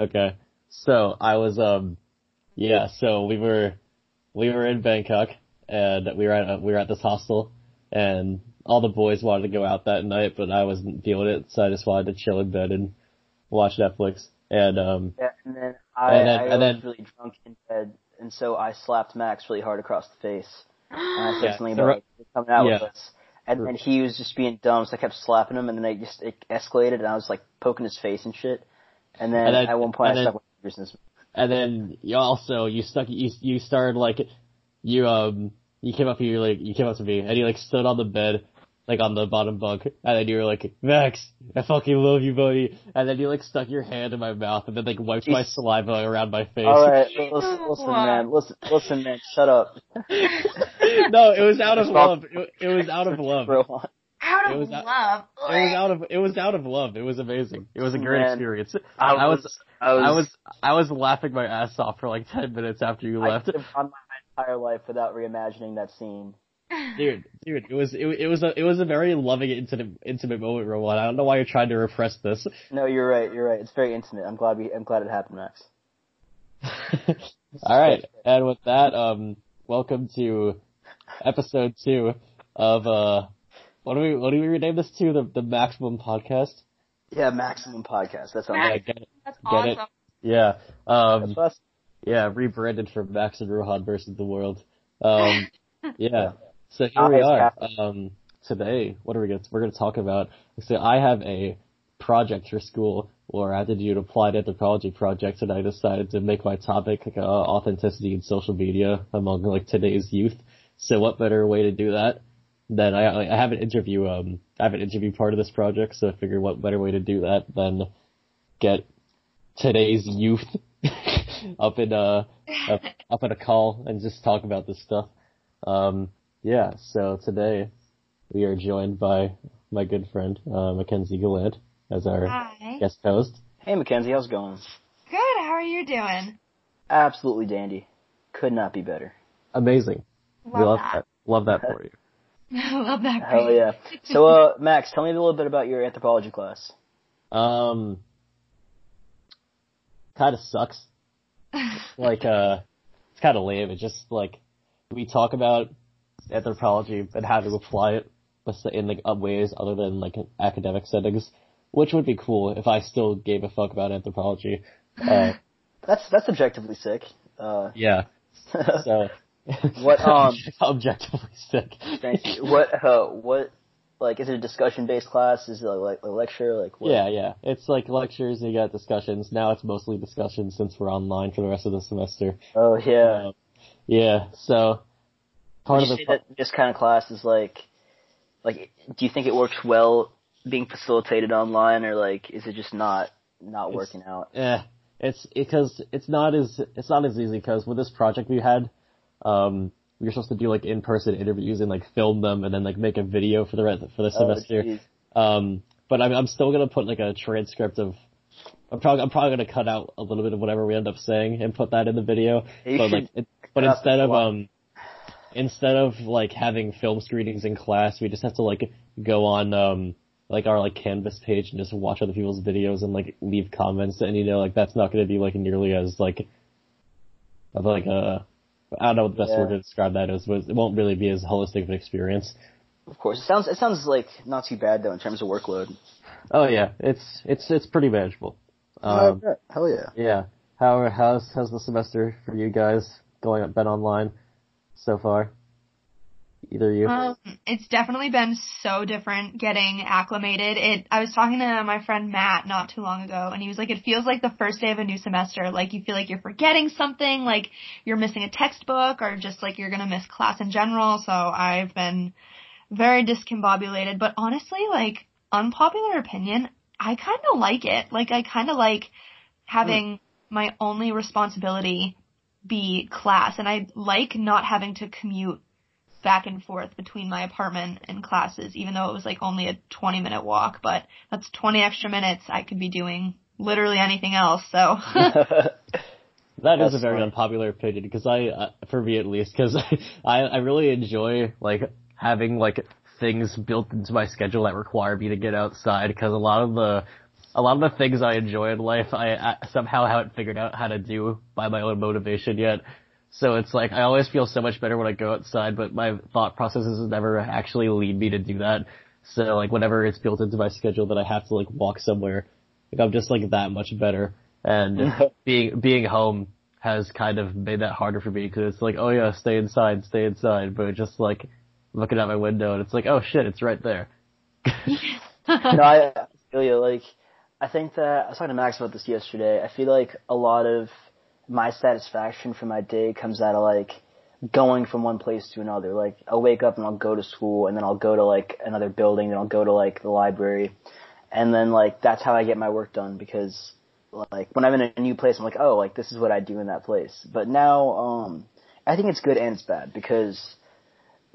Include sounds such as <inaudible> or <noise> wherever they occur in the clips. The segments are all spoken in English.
Okay. So I was um yeah, so we were we were in Bangkok and we were at we were at this hostel and all the boys wanted to go out that night, but I wasn't feeling it, so I just wanted to chill in bed and watch Netflix. And um Yeah, and then I, And then- I and was then- really drunk in bed, and so I slapped Max really hard across the face. And I said Yeah, something so about like, coming out with yeah. us. And then he was just being dumb, so I kept slapping him, and then it just it escalated, and I was like poking his face and shit. And then, And then- at one point, and I then- stuck my fingers in his and then you also you stuck you you started like you um you came up you like you came up to me and you like stood on the bed like on the bottom bunk and then you were like Max I fucking love you buddy and then you like stuck your hand in my mouth and then like wiped my saliva around my face. All right, <laughs> listen, listen, man, listen, listen, man, shut up. <laughs> no, it was out of love. It, it was out of <laughs> love. Bro, on. Out It of was out- love. It was out of it was out of love. It was amazing. It was a great Man. experience. I I was- was, I was, I was I was laughing my ass off for like ten minutes after you I left. could have gone my entire life without reimagining that scene. <laughs> Dude, dude, it was it, it was a it was a very loving intimate intimate moment, Rowan. I don't know why you're trying to repress this. No, you're right, you're right. It's very intimate. I'm glad we, I'm glad it happened, Max. <laughs> All right, and with that, um, welcome to episode two of uh, what do we what do we rename this to? The the maximum podcast. Yeah, maximum podcast. That sounds Yeah, get it? That's Get it? awesome. Yeah. Um, that's us. yeah, rebranded from Max and Rohan versus the world. Um, <laughs> yeah. So here we are. capital. Um, today, what are we going to, we're going to talk about, so I have a project for school where I had to do an applied anthropology project and I decided to make my topic like, uh, authenticity in social media among like today's youth. So what better way to do that than I, I have an interview, um, I have an interview part of this project, so I figured what better way to do that than get today's youth <laughs> up in uh <laughs> up, up in a call and just talk about this stuff. Um, yeah, so today we are joined by my good friend uh, Mackenzie Gallant as our Hi. guest host. Hey, Mackenzie, how's it going? Good. How are you doing? Absolutely dandy. Could not be better. Amazing. Love we love that. that. Love that for you. <laughs> love that. for Hell you. yeah. So, uh, <laughs> Max, tell me a little bit about your anthropology class. Um, kind of sucks. <laughs> Like, uh, it's kind of lame. It's just like we talk about anthropology and how to apply it but in like other ways other than like academic settings, which would be cool if I still gave a fuck about anthropology. Uh, That's that's objectively sick. Uh, yeah. So, <laughs> What, um, objectively sick. thank you. What uh, what like is it a discussion based class? Is it like a lecture? Like what? Yeah, yeah. It's like lectures, you got discussions. Now it's mostly discussions since we're online for the rest of the semester. Oh yeah. Um, yeah, so part Would of the this kind of class is like, like, do you think it works well being facilitated online, or like, is it just not not working out? Yeah, it's because it's not as it's not as easy because with this project we had, um, we were supposed to do like in person interviews and like film them and then like make a video for the rest for the Oh, semester. geez. um, but I'm I'm still gonna put like a transcript of. I'm probably I'm probably gonna cut out a little bit of whatever we end up saying and put that in the video. You but like, it, but instead of um, instead of like having film screenings in class, we just have to like go on um like our like canvas page and just watch other people's videos and like leave comments and you know like that's not going to be like nearly as like of like uh I don't know what the best Yeah. word to describe that is, but it won't really be as holistic of an experience. Of course, it sounds it sounds like not too bad though in terms of workload. Oh yeah, it's it's it's pretty manageable. Um, Hell yeah. yeah. How how's how's the semester for you guys going? up? Been online so far? Either you? Um, it's definitely been so different getting acclimated. It. I was talking to my friend Matt not too long ago, and he was like, "It feels like the first day of a new semester. Like you feel like you're forgetting something, like you're missing a textbook, or just like you're gonna miss class in general." So I've been very discombobulated. But honestly, like unpopular opinion, I kind of like it. Like I kind of like having my only responsibility be class, and I like not having to commute back and forth between my apartment and classes, even though it was like only a 20 minute walk, but that's 20 extra minutes I could be doing literally anything else, so. <laughs> That is That's a very fine. unpopular opinion because I, uh, for me at least, because <laughs> I, I really enjoy like having like things built into my schedule that require me to get outside because a lot of the a lot of the things I enjoy in life, I, I somehow haven't figured out how to do by my own motivation yet. So it's like I always feel so much better when I go outside, but my thought processes never actually lead me to do that. So like whenever it's built into my schedule that I have to like walk somewhere, like I'm just like that much better. And <laughs> being being home has kind of made that harder for me because it's like, oh yeah, stay inside, stay inside, but just like looking out my window and it's like, oh shit, it's right there. <laughs> no, I feel you. Like, I think that I was talking to Max about this yesterday. I feel like a lot of my satisfaction for my day comes out of like going from one place to another. Like, I'll wake up and I'll go to school, and then I'll go to like another building, and I'll go to like the library, and then like that's how I get my work done because like when I'm in a new place, I'm like, oh, like this is what I do in that place. But now, um, I think it's good and it's bad because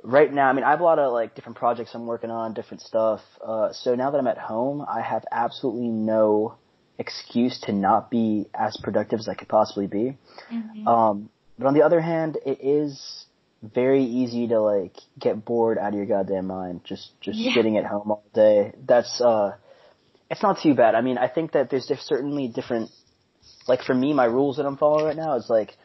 right now, I mean, I have a lot of like different projects I'm working on, different stuff. Uh, so now that I'm at home, I have absolutely no excuse to not be as productive as I could possibly be. Mm-hmm. Um, but on the other hand, it is very easy to like get bored out of your goddamn mind just just yeah. sitting at home all day. That's uh it's not too bad. I mean, I think that there's certainly different like for me my rules that I'm following right now is like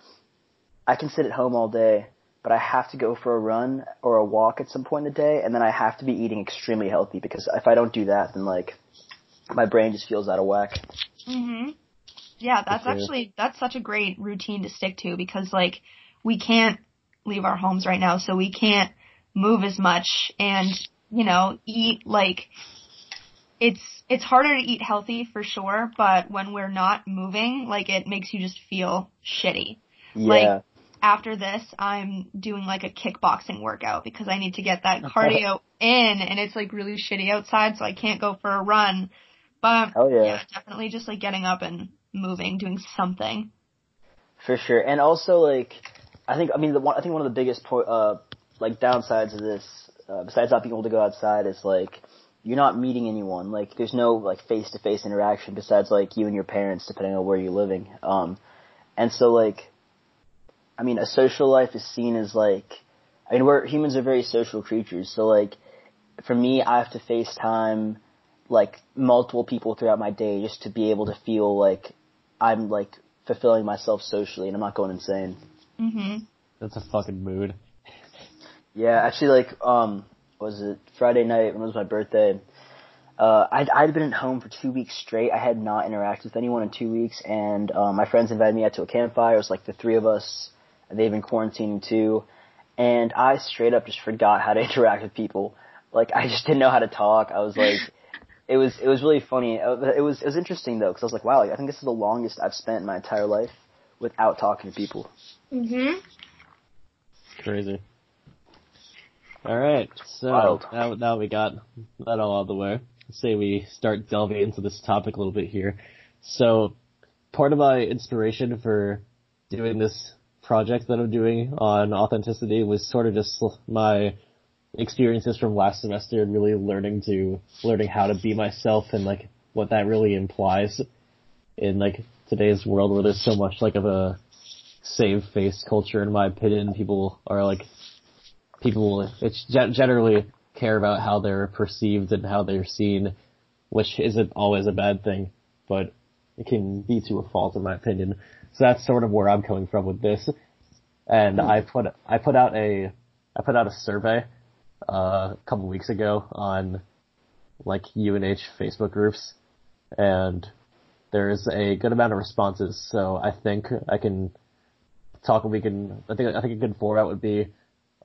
I can sit at home all day but I have to go for a run or a walk at some point in the day, and then I have to be eating extremely healthy because if I don't do that, then like my brain just feels out of whack. Mhm. Yeah, that's actually that's such a great routine to stick to because like we can't leave our homes right now, so we can't move as much and you know eat like it's it's harder to eat healthy for sure, but when we're not moving, like it makes you just feel shitty. Yeah. Like after this, I'm doing like a kickboxing workout because I need to get that <laughs> cardio in and it's like really shitty outside so I can't go for a run. But yeah. yeah, definitely just like getting up and moving, doing something. For sure. And also like, I think, I mean, the one, I think one of the biggest, po- uh, like downsides of this, uh, besides not being able to go outside is like, you're not meeting anyone. Like, there's no like face to face interaction besides like you and your parents, depending on where you're living. Um, and so like, I mean, a social life is seen as like, I mean, we're humans are very social creatures. So like, for me, I have to FaceTime like multiple people throughout my day just to be able to feel like I'm like fulfilling myself socially and I'm not going insane. Mhm. That's a fucking mood. Yeah, actually, like, um, was it Friday night when it was my birthday? uh, I'd, I'd been at home for two weeks straight. I had not interacted with anyone in two weeks, and um, my friends invited me out to a campfire. It was like the three of us. They've been quarantining too, and I straight up just forgot how to <laughs> interact with people. Like I just didn't know how to talk. I was like, it was it was really funny. Uh, it was it was interesting though because I was like, wow, like, I think this is the longest I've spent in my entire life without talking to people. Mhm. Crazy. All right, so now now we got that all out of the way Let's say we start delving into this topic a little bit here. So, part of my inspiration for doing this project that I'm doing on authenticity was sort of just my experiences from last semester and really learning to, learning how to be myself and like what that really implies in like today's world where there's so much like of a save face culture in my opinion. People are like, people, it's generally care about how they're perceived and how they're seen, which isn't always a bad thing, but it can be to a fault in my opinion. So that's sort of where I'm coming from with this. And I put I put out a I put out a survey uh, a couple weeks ago on like UNH Facebook groups, and there's a good amount of responses. So I think I can talk. We can. I think I think a good format would be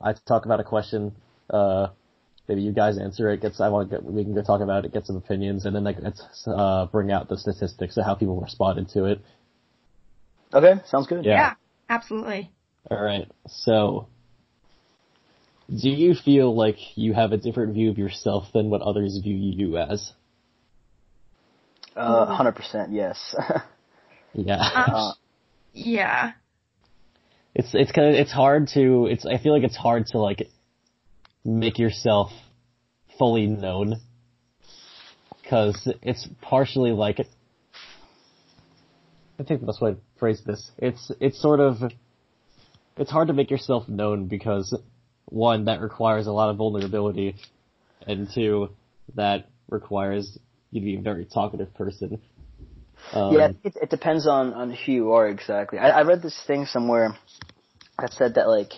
I talk about a question, uh, maybe you guys answer it. Gets I want to get we can go talk about it, get some opinions, and then like let's uh, bring out the statistics of how people responded to it. Okay, sounds good. Yeah. yeah, absolutely. All right, so do you feel like you have a different view of yourself than what others view you as? Uh, hundred percent, yes. <laughs> yeah. Um, uh, yeah. It's it's kind of it's hard to it's I feel like it's hard to like make yourself fully known. Cause it's partially like, I think the best way to phrase this, it's, it's sort of, it's hard to make yourself known because one, that requires a lot of vulnerability, and two, that requires you to be a very talkative person. Um, yeah, it, it depends on on who you are exactly. I, I read this thing somewhere that said that like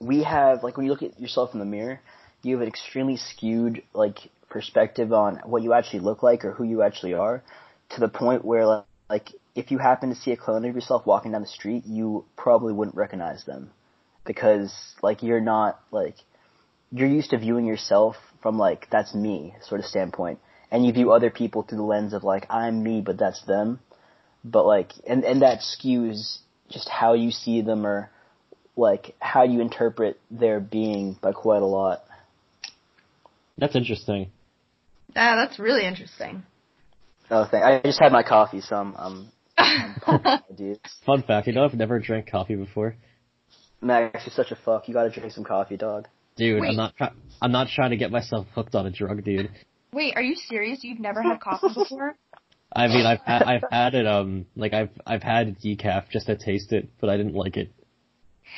we have like when you look at yourself in the mirror, you have an extremely skewed like perspective on what you actually look like or who you actually are, to the point where like, like if you happen to see a clone of yourself walking down the street, you probably wouldn't recognize them because like you're not like you're used to viewing yourself from like that's me sort of standpoint. And you view other people through the lens of like I'm me but that's them. But like and and that skews just how you see them or like how you interpret their being by quite a lot. That's interesting. Yeah that's really interesting. Oh thank I just had my coffee so I'm, I'm, <laughs> I'm dude. Fun fact, you know I've never drank coffee before. Max, you're such a fuck. You gotta drink some coffee, dog. Dude, Wait. I'm not. Try- I'm not trying to get myself hooked on a drug, dude. Wait, are you serious? You've never had coffee before? <laughs> I mean, I've had, I've had it. Um, like I've I've had decaf just to taste it, but I didn't like it.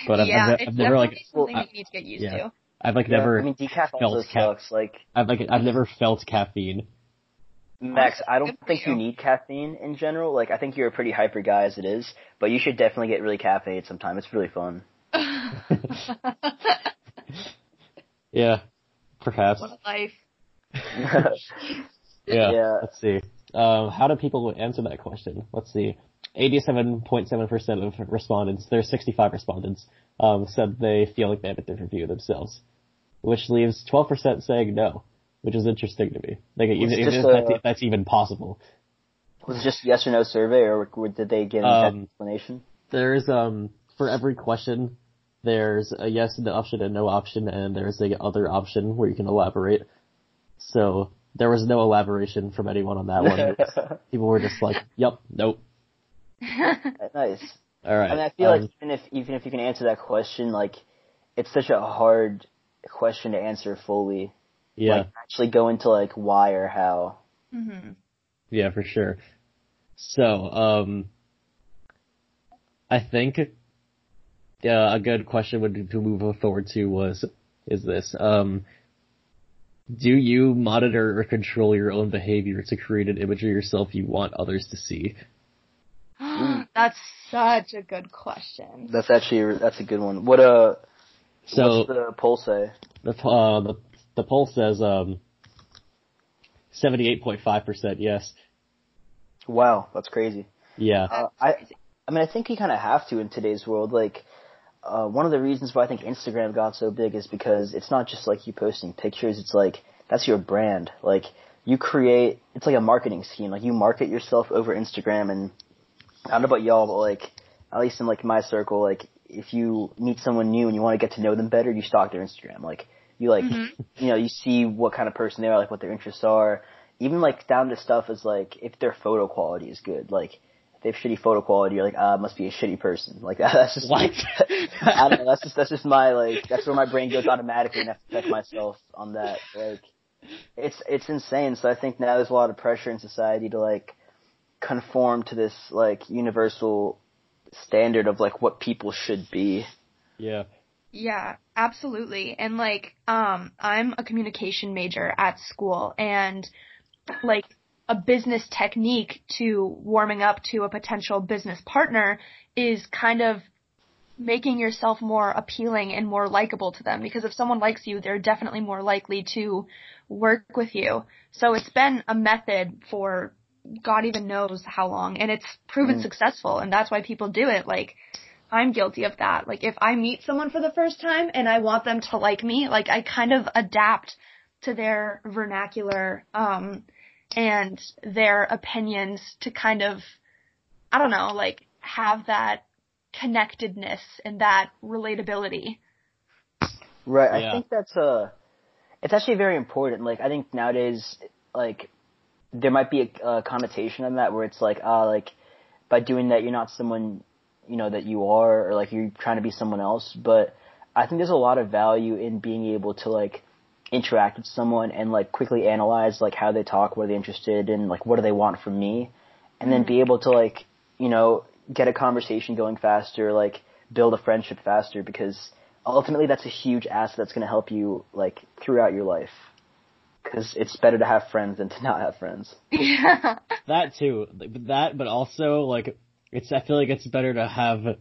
But I've, yeah, I've, I've never like something well, you need to get used yeah. to. I've like yeah, never. I mean, decaf also sucks. Like I've like I've never felt caffeine. Max, I don't think you. you need caffeine in general. Like, I think you're a pretty hyper guy as it is, but you should definitely get really caffeinated sometime. It's really fun. <laughs> yeah, perhaps. What a life. <laughs> yeah, yeah, Let's see. Um, how do people answer that question? Let's see. 87.7% of respondents, there's 65 respondents, um, said they feel like they have a different view of themselves, which leaves 12% saying no, which is interesting to me. Like, even, even if, that's, if that's even possible. Was it just yes or no survey, or did they get an um, explanation? There's um for every question, there's a yes and no option and no option, and there's a other option where you can elaborate. So there was no elaboration from anyone on that one. <laughs> People were just like, "Yep, nope." <laughs> nice. All right. I mean, I feel um, like even if even if you can answer that question, like it's such a hard question to answer fully. Yeah. Like, actually go into like why or how. Mm-hmm. Yeah, for sure. So, um, I think uh, a good question would to move forward to was is this um, do you monitor or control your own behavior to create an image of yourself you want others to see? <gasps> that's such a good question. That's actually that's a good one. What uh so what's the poll say? The uh, the the poll says um 78.5% yes. Wow, that's crazy. Yeah. Uh, I I mean, I think you kind of have to in today's world. Like, uh, one of the reasons why I think Instagram got so big is because it's not just like you posting pictures. It's like that's your brand. Like, you create. It's like a marketing scheme. Like, you market yourself over Instagram, and I don't know about y'all, but like, at least in like my circle, like if you meet someone new and you want to get to know them better, you stalk their Instagram. Like, you like, mm-hmm. you know, you see what kind of person they are, like what their interests are. Even like down to stuff as like if their photo quality is good. Like they have shitty photo quality, you're like, ah, must be a shitty person. <laughs> Like that's just what? <laughs> I don't know. That's just that's just my like that's where my brain goes automatically, and I have to check myself on that. Like it's it's insane. So I think now there's a lot of pressure in society to like conform to this like universal standard of like what people should be. Yeah. Yeah, absolutely. And like, um, I'm a communication major at school and like a business technique to warming up to a potential business partner is kind of making yourself more appealing and more likable to them because if someone likes you, they're definitely more likely to work with you. So it's been a method for God even knows how long and it's proven mm. successful and that's why people do it. Like, I'm guilty of that. Like if I meet someone for the first time and I want them to like me, like I kind of adapt to their vernacular, um, and their opinions to kind of, I don't know, like have that connectedness and that relatability. Right. Yeah. I think that's a, uh, it's actually very important. Like I think nowadays, like there might be a, a connotation on that where it's like, ah, uh, like by doing that you're not someone, you know, that you are or like you're trying to be someone else. But I think there's a lot of value in being able to like interact with someone and like quickly analyze like how they talk, what are they interested in, like what do they want from me, and then be mm-hmm. able to like you know get a conversation going faster, like build a friendship faster because ultimately that's a huge asset that's going to help you like throughout your life. because it's better to have friends than to not have friends. <laughs> Yeah. That too, that, but also like it's. I feel like it's better to have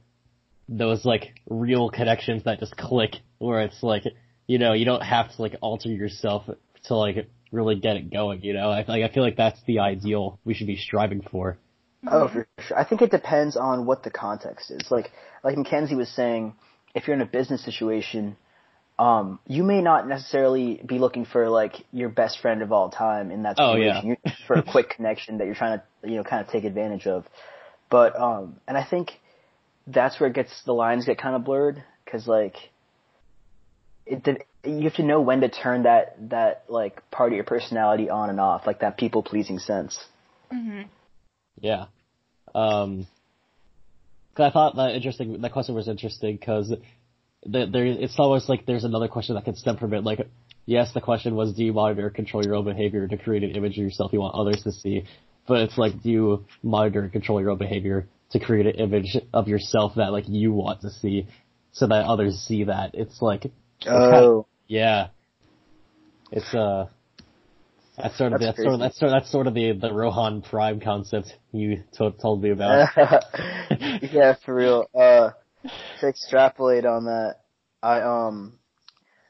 those like real connections that just click, where it's like you know you don't have to like alter yourself to like really get it going. You know, I like I feel like that's the ideal we should be striving for. Oh, for sure. I think it depends on what the context is. Like, like Mackenzie was saying, if you're in a business situation, um, you may not necessarily be looking for like your best friend of all time in that Oh, situation. yeah. You're for a quick connection that you're trying to, you know, kind of take advantage of. But, um, and I think that's where it gets, the lines get kind of blurred, cause like, it, did- you have to know when to turn that, that like part of your personality on and off, like that people pleasing sense. hmm Yeah. Um, 'cause I thought that interesting. That question was interesting because the, there, it's almost like there's another question that could stem from it. Like, yes, the question was, do you monitor and control your own behavior to create an image of yourself you want others to see? But it's like, do you monitor and control your own behavior to create an image of yourself that like you want to see, so that others see that? It's like, Oh. yeah, it's uh. That's sort of That's that's, sort of that's sort that's sort of the the Rohan Prime concept you to- told me about. <laughs> yeah, for real. Uh, to extrapolate on that, I um,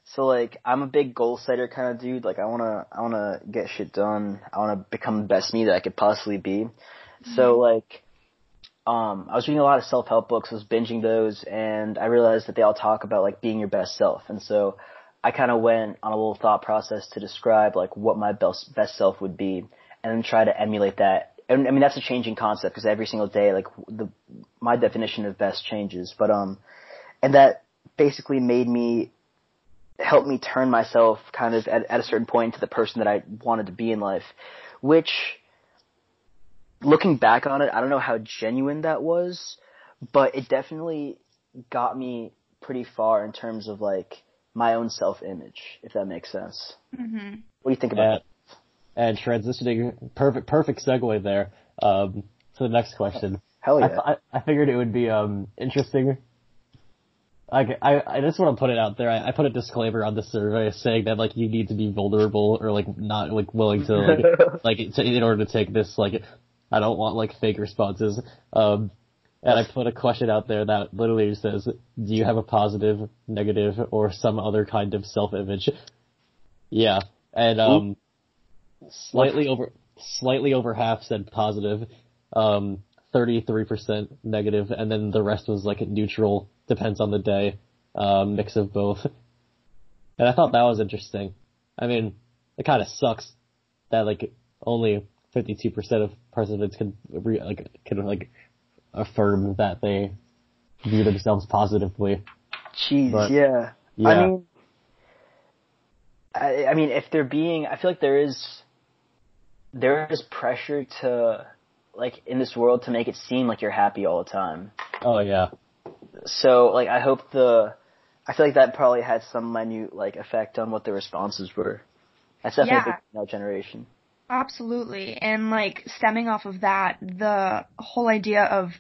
so like I'm a big goal setter kind of dude. Like I wanna, I wanna get shit done. I wanna become the best me that I could possibly be. So like, um, I was reading a lot of self help books. I was binging those, and I realized that they all talk about like being your best self. And so I kind of went on a little thought process to describe like what my best best self would be, and then try to emulate that. And I mean that's a changing concept because every single day, like the my definition of best changes. But um, and that basically made me help me turn myself kind of at, at a certain point into the person that I wanted to be in life, which looking back on it, I don't know how genuine that was, but it definitely got me pretty far in terms of like my own self image, if that makes sense. hmm What do you think about and, and transitioning, perfect, perfect segue there, um, to the next question. that? Hell I, yeah. I, I figured it would be, um, interesting. I, I, I just want to put it out there. I, I put a disclaimer on the survey saying that, like, you need to be vulnerable or, like, not, like, willing to, like, <laughs> like, to, in order to take this, like, I don't want, like, fake responses. Um, and I put a question out there that literally says, do you have a positive, negative, or some other kind of self-image? Yeah. And, um, slightly over, slightly over half said positive, um, 33% negative, and then the rest was like a neutral, depends on the day, um, mix of both. And I thought that was interesting. I mean, it kind of sucks that like only 52% of participants can re- like can like affirm that they view themselves positively. Jeez, But- yeah. Yeah. I mean, I, I mean, if they're being, I feel like there is, there is pressure to, like, in this world to make it seem like you're happy all the time. oh yeah. So, like, I hope the, I feel like that probably had some minute, like, effect on what the responses were. That's definitely Yeah. a big female generation. Absolutely. And like stemming off of that, the whole idea of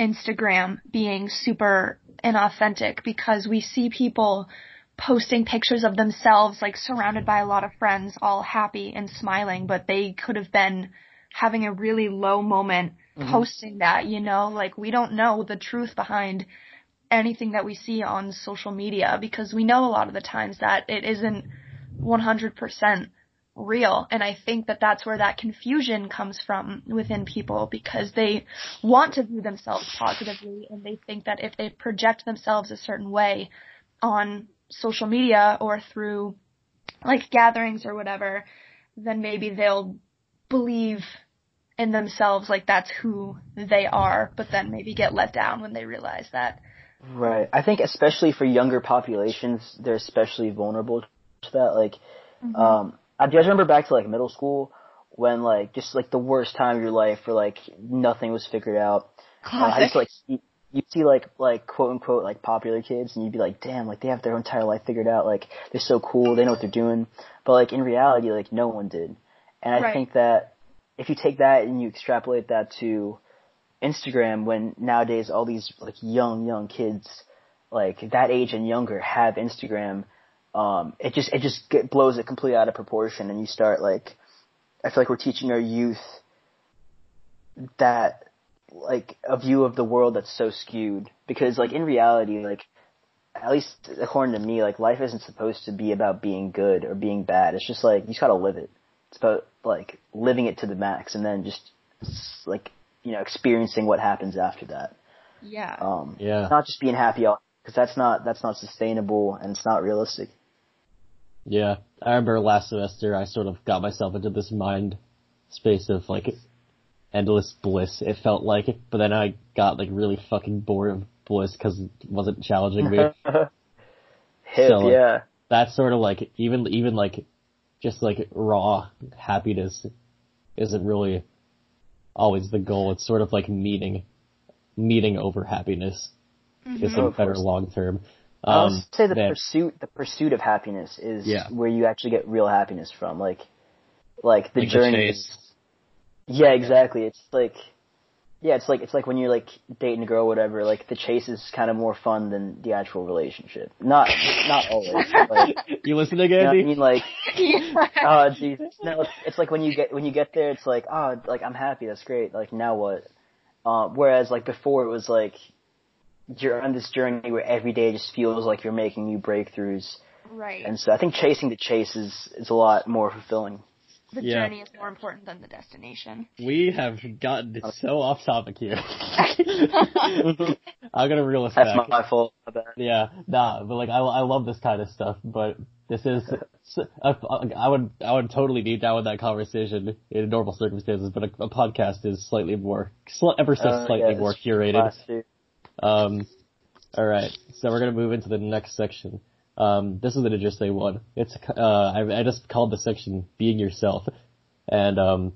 Instagram being super inauthentic because we see people posting pictures of themselves like surrounded by a lot of friends all happy and smiling, but they could have been having a really low moment mm-hmm. posting that, you know, like we don't know the truth behind anything that we see on social media because we know a lot of the times that it isn't 100% real. And I think that that's where that confusion comes from within people because they want to view themselves positively and they think that if they project themselves a certain way on social media or through like gatherings or whatever, then maybe they'll believe in themselves like that's who they are, but then maybe get let down when they realize that. Right. I think especially for younger populations, they're especially vulnerable to that. Like, um, I just remember back to like middle school when like just like the worst time of your life where like nothing was figured out. Uh, I to like you see like like quote unquote like popular kids and you'd be like, damn, like they have their entire life figured out. Like they're so cool, they know what they're doing. But like in reality, like no one did. And I Right. think that if you take that and you extrapolate that to Instagram, when nowadays all these like young young kids, like that age and younger, have Instagram, um, it just it just get, blows it completely out of proportion, and you start like, I feel like we're teaching our youth that like a view of the world that's so skewed because like in reality like at least according to me like life isn't supposed to be about being good or being bad it's just like you just gotta live it it's about like living it to the max and then just like you know experiencing what happens after that Yeah. um Yeah. not just being happy all because that's not that's not sustainable and it's not realistic Yeah, I remember last semester I sort of got myself into this mind space of like endless bliss. It felt like, but then I got like really fucking bored of bliss because it wasn't challenging me. <laughs> hip So, like, yeah That's sort of like even even like just like raw happiness isn't really always the goal. It's sort of like meeting meeting over happiness mm-hmm. is Oh, like of better long term. I would Um, say the man, pursuit, the pursuit of happiness is Yeah. where you actually get real happiness from. Like, like the like journey. chase. yeah, exactly. It's like, yeah, it's like it's like when you're like dating a girl, or whatever. Like the chase is kind of more fun than the actual relationship. Not, not always. But, <laughs> You listening, you know I mean? Like, <laughs> Yeah. oh, geez. No, it's, it's like when you get when you get there, it's like, oh, like I'm happy. That's great. Like now what? Uh, whereas like before, it was like you're on this journey where every day just feels like you're making new breakthroughs. right. And so I think chasing the chase is, is a lot more fulfilling. the Yeah. journey is more important than the destination. We have gotten so off topic here. I'm gonna reel us That's back. my fault. Yeah, nah, but like I, I love this kind of stuff, but this is <laughs> I would I would totally be down with that conversation in normal circumstances, but a, a podcast is slightly more sli- ever so Uh, slightly yeah, more curated. Class two. Um, all right, so we're gonna move into the next section. Um, this is an interesting one. It's uh, I, I just called the section "Being Yourself," and um,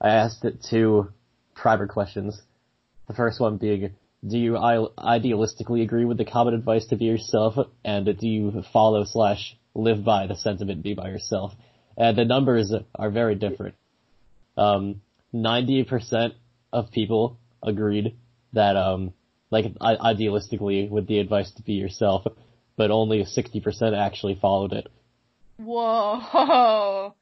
I asked it two private questions. The first one being, do you idealistically agree with the common advice to be yourself, and do you follow slash live by the sentiment be by yourself? And the numbers are very different. Um, 90% of people agreed that, um, like, idealistically with the advice to be yourself, but only 60% actually followed it. Whoa.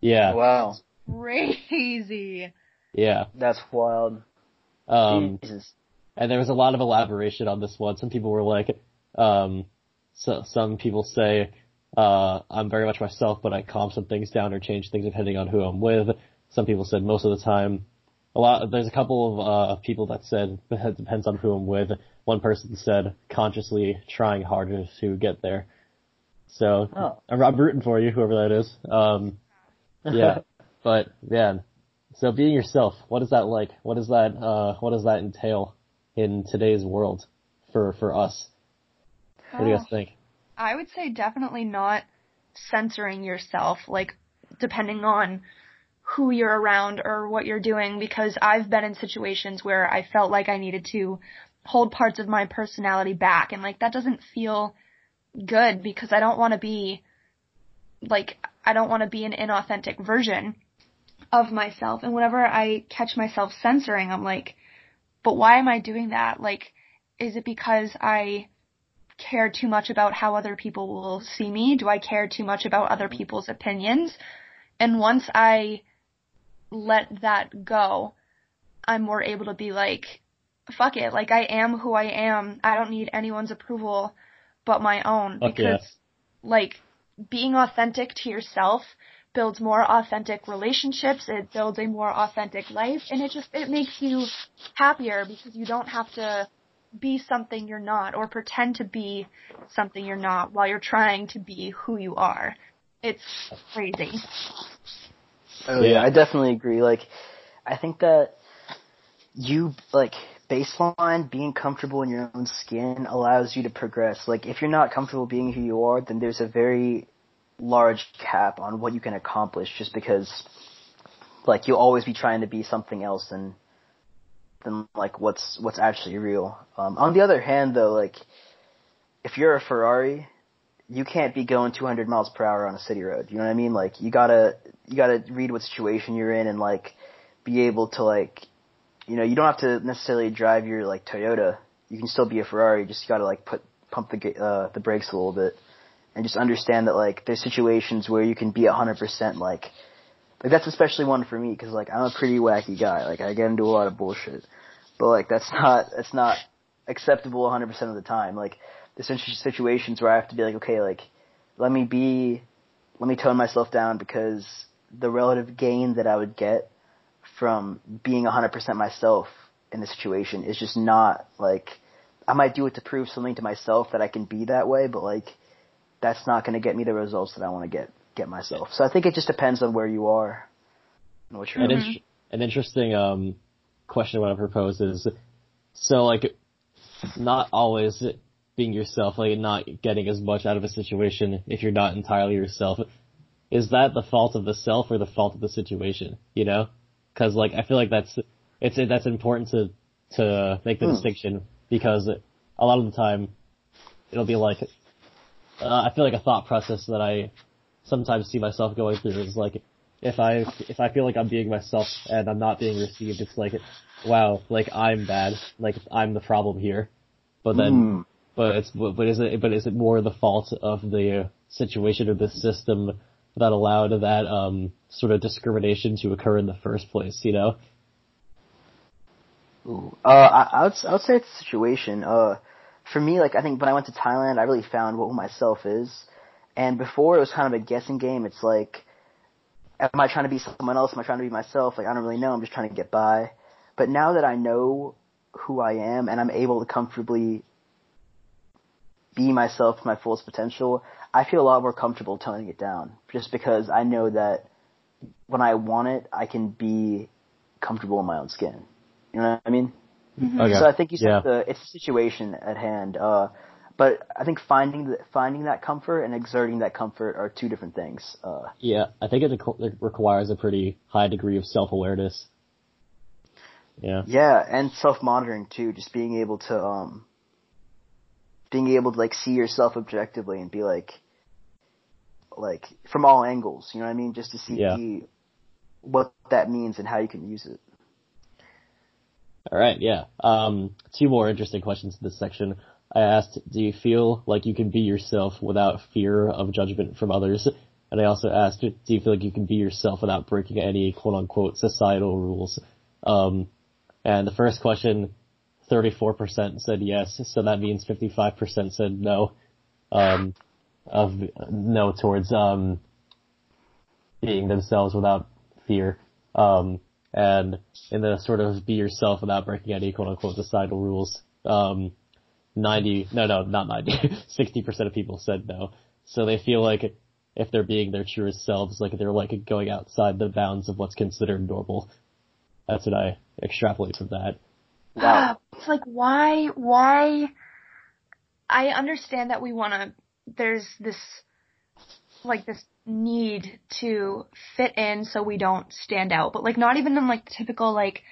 Yeah, Wow. Crazy. yeah. That's wild. Um, Jesus. and there was a lot of elaboration on this one. Some people were like, um, so some people say, uh, I'm very much myself, but I calm some things down or change things depending on who I'm with. Some people said most of the time. A lot. There's a couple of uh, people that said <laughs> it depends on who I'm with. One person said consciously trying harder to get there. So Oh. I'm, I'm rooting for you, whoever that is. Um, yeah, <laughs> but man, so being yourself, what is that like? What does that uh, what does that entail in today's world for for us? What do you guys Oh, think? I would say definitely not censoring yourself, like depending on who you're around or what you're doing, because I've been in situations where I felt like I needed to hold parts of my personality back, and like that doesn't feel good because I don't want to be like I don't want to be an inauthentic version of myself. And whenever I catch myself censoring, I'm like, but why am I doing that? Like, is it because I care too much about how other people will see me? Do I care too much about other people's opinions? And once I let that go, I'm more able to be like, fuck it, like I am who I am. I don't need anyone's approval but my own Fuck because yeah. like being authentic to yourself builds more authentic relationships, it builds a more authentic life and it just it makes you happier because you don't have to be something you're not or pretend to be something you're not while you're trying to be who you are. It's crazy. Oh yeah, Yeah. I definitely agree. Like, I think that you like baseline being comfortable in your own skin allows you to progress. Like, if you're not comfortable being who you are, then there's a very large cap on what you can accomplish. Just because, like, you'll always be trying to be something else than than like what's what's actually real. Um, on the other hand, though, like, if you're a Ferrari, you can't be going 200 miles per hour on a city road. You know what I mean? Like, you gotta you gotta read what situation you're in and like be able to like you know you don't have to necessarily drive your like Toyota. You can still be a Ferrari. You just gotta like put pump the uh, the brakes a little bit and just understand that like there's situations where you can be a hundred percent like like that's especially one for me because like I'm a pretty wacky guy. Like I get into a lot of bullshit, but like that's <laughs> not that's not acceptable 100 percent of the time. Like there's situations where I have to be like, okay, like let me be, let me tone myself down because the relative gain that I would get from being 100% myself in the situation is just not like I might do it to prove something to myself that I can be that way, but like that's not going to get me the results that I want to get get myself. So I think it just depends on where you are and what you're an, in- an interesting um, question I want to propose is so like not always being yourself, like not getting as much out of a situation if you're not entirely yourself. Is that the fault of the self or the fault of the situation? You know, because like I feel like that's it's that's important to to make the hmm. distinction because a lot of the time it'll be like uh, I feel like a thought process that I sometimes see myself going through is like if I if I feel like I'm being myself and I'm not being received, it's like wow, like I'm bad, like I'm the problem here. But then, mm. but it's but is it but is it more the fault of the situation or the system that allowed that um sort of discrimination to occur in the first place? You know. Ooh. Uh, I, I would I would say it's a situation. Uh, for me, like I think when I went to Thailand, I really found what myself is. And before it was kind of a guessing game. It's like, am I trying to be someone else? Am I trying to be myself? Like I don't really know. I'm just trying to get by. But now that I know who I am and I'm able to comfortably be myself to my fullest potential, I feel a lot more comfortable toning it down. Just because I know that when I want it, I can be comfortable in my own skin. You know what I mean? Mm-hmm. Okay. So I think you said yeah. the it's the situation at hand. Uh, but I think finding the, finding that comfort and exerting that comfort are two different things. Uh, yeah, I think it, it requires a pretty high degree of self awareness. Yeah. Yeah, and self monitoring too. Just being able to um, being able to like see yourself objectively and be like, like from all angles. You know what I mean? Just to see yeah. what that means and how you can use it. All right, yeah. Um, two more interesting questions in this section. I asked, do you feel like you can be yourself without fear of judgment from others? And I also asked, do you feel like you can be yourself without breaking any quote unquote societal rules? Um, and the first question, 34% said yes, so that means 55% said no, um, of no towards, um, being themselves without fear. Um, and in the sort of be yourself without breaking any quote unquote societal rules, um, 90, no, no, not 90, <laughs> 60% of people said no. So they feel like if they're being their truest selves, like they're like going outside the bounds of what's considered normal. That's what I extrapolate from that. Wow. it's like why, why, I understand that we wanna, there's this, like this need to fit in so we don't stand out, but like not even in like typical like,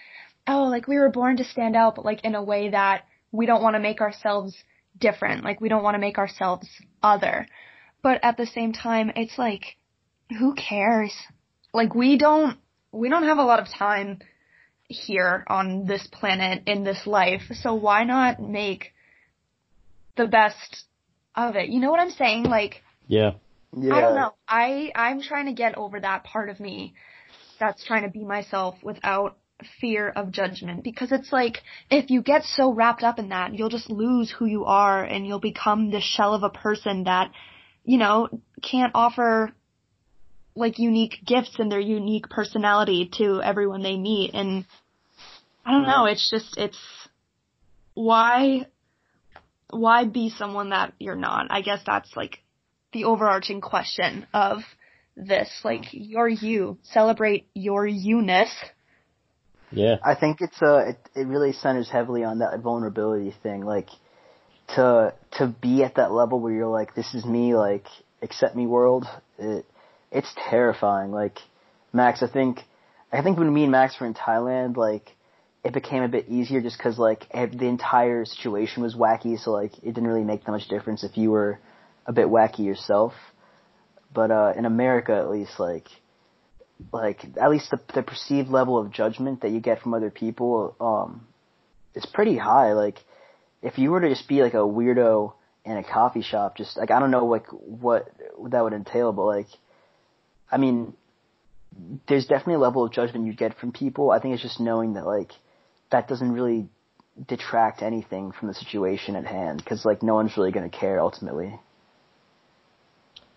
oh, like we were born to stand out, but like in a way that we don't want to make ourselves different. Like we don't want to make ourselves other. But at the same time, it's like, who cares? Like we don't, we don't have a lot of time here on this planet in this life. So why not make the best of it? You know what I'm saying? Like, yeah. Yeah. I don't know. I, I'm trying to get over that part of me that's trying to be myself without fear of judgment because it's like if you get so wrapped up in that you'll just lose who you are and you'll become this shell of a person that you know can't offer like unique gifts and their unique personality to everyone they meet and I don't know it's just it's why why be someone that you're not I guess that's like the overarching question of this like you're you celebrate your you-ness yeah. I think it's uh it, it really centers heavily on that vulnerability thing, like to to be at that level where you're like, this is me, like accept me world. It it's terrifying. Like Max, I think I think when me and Max were in Thailand, like it became a bit easier just because like the entire situation was wacky, so like it didn't really make that much difference if you were a bit wacky yourself. But uh in America, at least, like like at least the the perceived level of judgment that you get from other people um is pretty high. Like if you were to just be like a weirdo in a coffee shop, just like I don't know like what that would entail, but like, I mean, there's definitely a level of judgment you get from people. I think it's just knowing that like that doesn't really detract anything from the situation at hand because like no one's really going to care ultimately.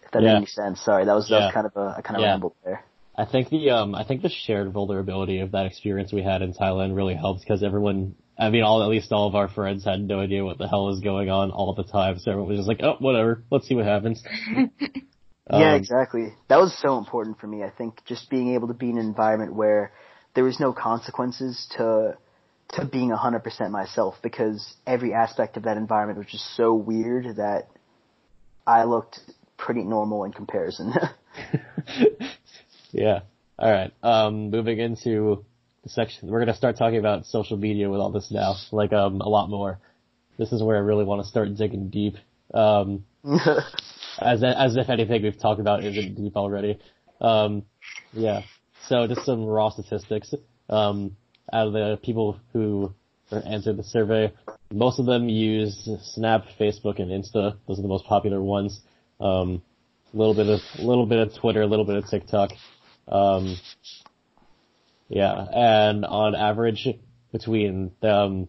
If that Yeah. any sense. Sorry, that was that Yeah. was kind of a I kind of Yeah. rambled there. I think the um I think the shared vulnerability of that experience we had in Thailand really helped because everyone I mean all at least all of our friends had no idea what the hell was going on all the time so everyone was just like oh whatever let's see what happens. <laughs> yeah, Um, exactly. That was so important for me. I think just being able to be in an environment where there was no consequences to to being 100% myself because every aspect of that environment was just so weird that I looked pretty normal in comparison. <laughs> yeah. All right. Um, moving into the section, we're gonna start talking about social media with all this now, like um a lot more. This is where I really want to start digging deep. Um, <laughs> as as if anything we've talked about isn't deep already. Um, yeah. So just some raw statistics. Um, out of the people who answered the survey, most of them use Snap, Facebook, and Insta. Those are the most popular ones. Um, a little bit of a little bit of Twitter, a little bit of TikTok. Um, yeah, and on average, between um,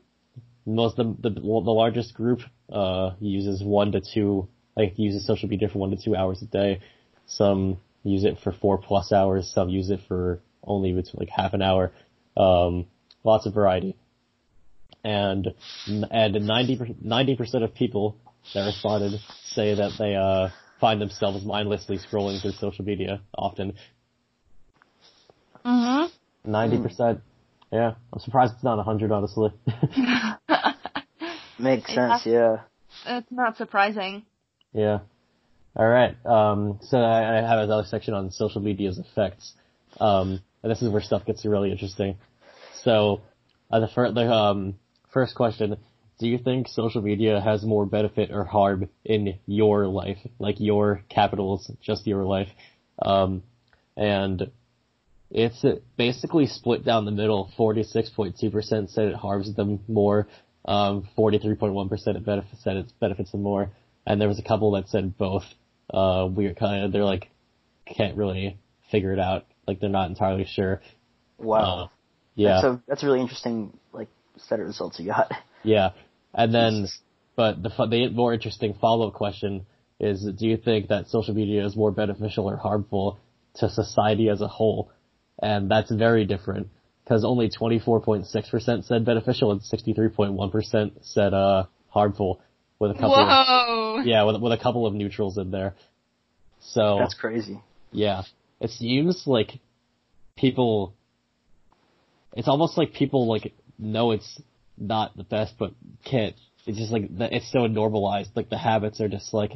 most the, the the largest group uh uses one to two like uses social media for one to two hours a day. Some use it for four plus hours. Some use it for only between like half an hour. Um, lots of variety. And and 90 percent of people that responded say that they uh find themselves mindlessly scrolling through social media often. Mhm. Ninety percent. Yeah, I'm surprised it's not a hundred, honestly. <laughs> Makes Yeah. sense, yeah. It's not surprising. yeah. All right. Um, so I, I have another section on social media's effects. Um, and this is where stuff gets really interesting. So, uh, the, fir- the um, first question: Do you think social media has more benefit or harm in your life, like your capitals, just your life? Um, and it's basically split down the middle. Forty-six point two percent said it harms them more. Um, forty-three point one percent it benefits said it benefits them more, and there was a couple that said both. Uh, weird kind of. They're like can't really figure it out. Like they're not entirely sure. Wow. Yeah. That's a that's a really interesting like set of results you got. Yeah, and then, but the the more interesting follow up question is: Do you think that social media is more beneficial or harmful to society as a whole? And that's very different because only twenty four point six percent said beneficial and sixty three point one percent said uh harmful, with a couple. Of, Whoa. yeah, with with a couple of neutrals in there. So That's crazy. yeah. It seems like people, it's almost like people like know it's not the best, but can't, it's just like, the- it's so normalized, like the habits are just like,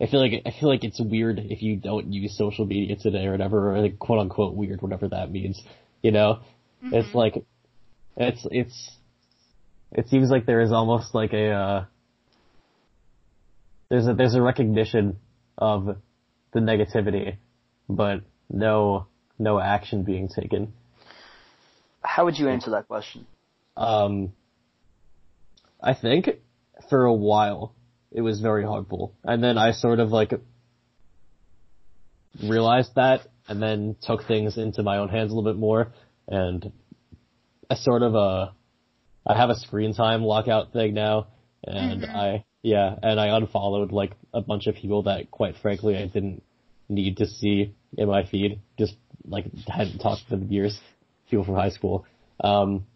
I feel like, I feel like it's weird if you don't use social media today or whatever, or like quote unquote weird, whatever that means, you know? It's like, it's, it's, it seems like there is almost like a, uh, there's a, there's a recognition of the negativity, but no, no action being taken. How would you answer that question? Um, I think for a while it was very harmful, and then I sort of like realized that, and then took things into my own hands a little bit more, and I sort of uh, I have a screen time lockout thing now, and I yeah, and I unfollowed like a bunch of people that, quite frankly, I didn't need to see in my feed. Just like hadn't talked to them in years. People from high school. Um,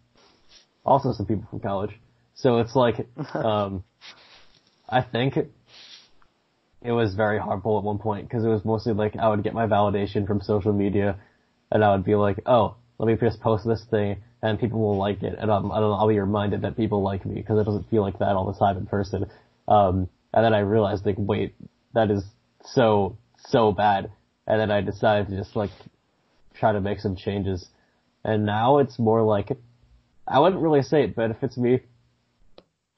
also some people from college. So it's like, <laughs> um, I think it was very harmful at one point because it was mostly like I would get my validation from social media, and I would be like, oh, let me just post this thing and people will like it, and I'm, I'll, I'll be reminded that people like me because it doesn't feel like that all the time in person. Um, and then I realized like, wait, that is so so bad, and then I decided to just like try to make some changes, and now it's more like I wouldn't really say it benefits me